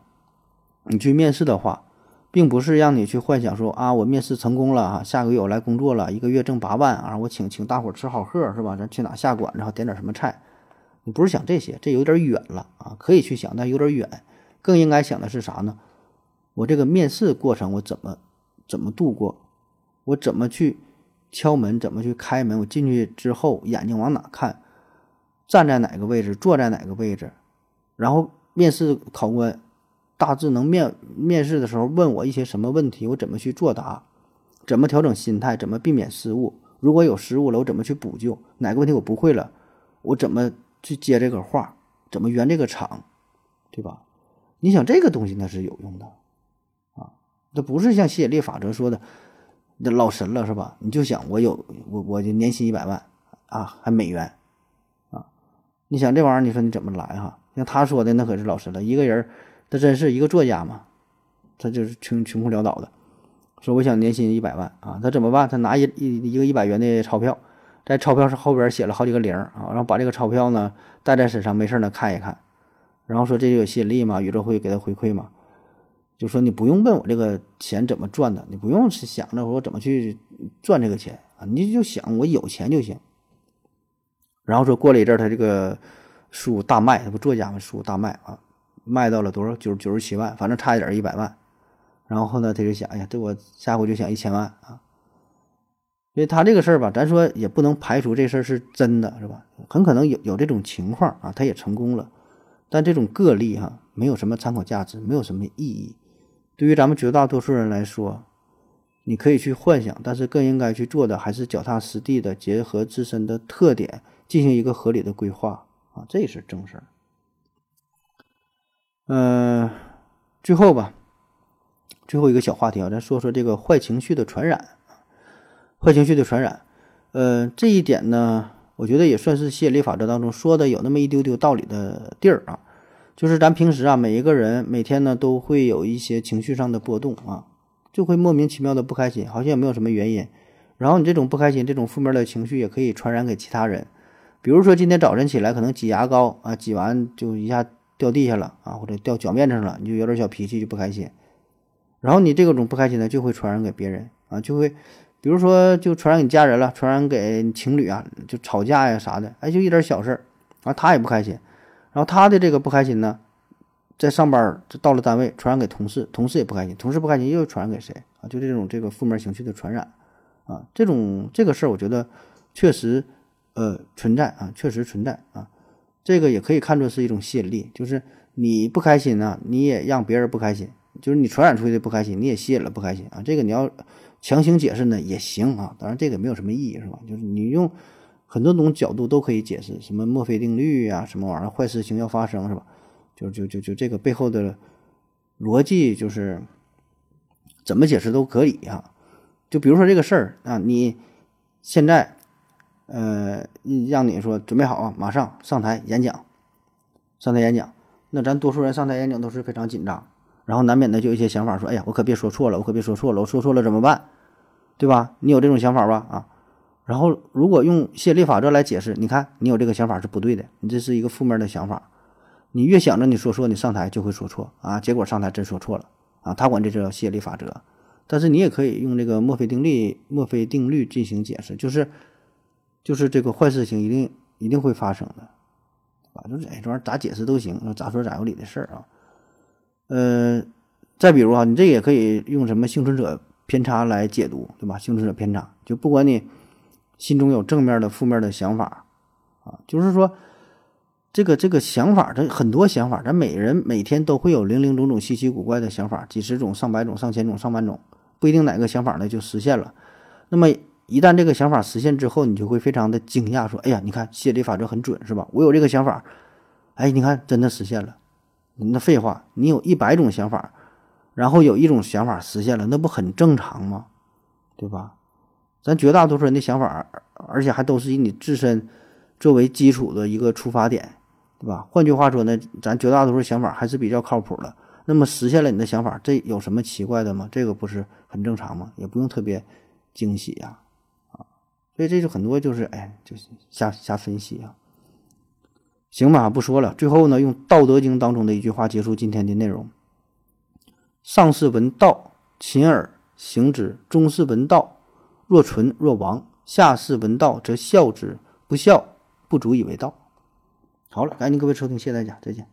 你去面试的话。并不是让你去幻想说啊，我面试成功了啊，下个月我来工作了，一个月挣八万啊，我请请大伙吃好喝是吧？咱去哪下馆，然后点点什么菜？你不是想这些，这有点远了啊，可以去想，但有点远。更应该想的是啥呢？我这个面试过程我怎么怎么度过？我怎么去敲门？怎么去开门？我进去之后眼睛往哪看？站在哪个位置？坐在哪个位置？然后面试考官。大致能面面试的时候问我一些什么问题，我怎么去作答，怎么调整心态，怎么避免失误？如果有失误了，我怎么去补救？哪个问题我不会了，我怎么去接这个话？怎么圆这个场？对吧？你想这个东西那是有用的啊，这不是像吸引力法则说的那老神了是吧？你就想我有我我就年薪一百万啊，还美元啊？你想这玩意儿，你说你怎么来哈？像他说的那可是老神了，一个人。他真是一个作家嘛？他就是穷穷困潦倒的，说我想年薪一百万啊！他怎么办？他拿一一一个一百元的钞票，在钞票上后边写了好几个零啊，然后把这个钞票呢带在身上，没事呢看一看，然后说这就有吸引力嘛，宇宙会给他回馈嘛，就说你不用问我这个钱怎么赚的，你不用是想着我怎么去赚这个钱啊，你就想我有钱就行。然后说过了一阵，他这个书大卖，他不作家嘛，书大卖啊。卖到了多少？九九十七万，反正差一点一百万。然后呢，他就想，哎呀，这我下回就想一千万啊。所以他这个事儿吧，咱说也不能排除这事儿是真的，是吧？很可能有有这种情况啊，他也成功了。但这种个例哈，没有什么参考价值，没有什么意义。对于咱们绝大多数人来说，你可以去幻想，但是更应该去做的还是脚踏实地的，结合自身的特点进行一个合理的规划啊，这是正事儿。嗯，最后吧，最后一个小话题啊，咱说说这个坏情绪的传染。坏情绪的传染，呃，这一点呢，我觉得也算是吸引力法则当中说的有那么一丢丢道理的地儿啊。就是咱平时啊，每一个人每天呢都会有一些情绪上的波动啊，就会莫名其妙的不开心，好像也没有什么原因。然后你这种不开心、这种负面的情绪也可以传染给其他人。比如说今天早晨起来可能挤牙膏啊，挤完就一下。掉地下了啊，或者掉脚面上了，你就有点小脾气，就不开心。然后你这个种不开心呢，就会传染给别人啊，就会，比如说就传染给家人了，传染给情侣啊，就吵架呀啥的，哎，就一点小事儿啊，他也不开心。然后他的这个不开心呢，在上班就到了单位，传染给同事，同事也不开心，同事不开心又传染给谁啊？就这种这个负面情绪的传染啊，这种这个事儿，我觉得确实呃存在啊，确实存在啊。这个也可以看作是一种吸引力，就是你不开心呢，你也让别人不开心，就是你传染出去的不开心，你也吸引了不开心啊。这个你要强行解释呢也行啊，当然这个没有什么意义，是吧？就是你用很多种角度都可以解释，什么墨菲定律呀，什么玩意儿，坏事情要发生，是吧？就就就就这个背后的逻辑就是怎么解释都可以啊。就比如说这个事儿啊，你现在。呃，让你说准备好啊，马上上台演讲，上台演讲，那咱多数人上台演讲都是非常紧张，然后难免的就有一些想法，说，哎呀，我可别说错了，我可别说错了，我说错了怎么办？对吧？你有这种想法吧？啊，然后如果用吸引力法则来解释，你看你有这个想法是不对的，你这是一个负面的想法，你越想着你说错，你上台就会说错啊，结果上台真说错了啊，他管这叫吸引力法则。但是你也可以用这个墨菲定律，墨菲定律进行解释，就是，就是这个坏事情一定一定会发生的，对吧？就是哎，这玩意儿咋解释都行，咋说咋有理的事儿啊。呃，再比如啊，你这也可以用什么幸存者偏差来解读，对吧？幸存者偏差，就不管你心中有正面的、负面的想法啊，就是说，这个这个想法，这很多想法，咱每人每天都会有零零总总、稀奇古怪的想法，几十种、上百种、上千种、上万种。不一定哪个想法呢就实现了，那么一旦这个想法实现之后，你就会非常的惊讶，说：“哎呀，你看吸引力法则很准，是吧？我有这个想法，哎，你看真的实现了。”那废话，你有一百种想法，然后有一种想法实现了，那不很正常吗？对吧？咱绝大多数人的想法，而且还都是以你自身作为基础的一个出发点，对吧？换句话说呢，咱绝大多数想法还是比较靠谱的。那么实现了你的想法，这有什么奇怪的吗？这个不是很正常吗？也不用特别惊喜呀，所以这就很多就是哎，就是瞎瞎分析啊。行吧，不说了。最后呢，用《道德经》当中的一句话结束今天的内容：上士闻道，勤而行之；中士闻道，若存若亡；下士闻道，则孝之；不孝，不足以为道。好了，感谢各位收听，谢谢大家，再见。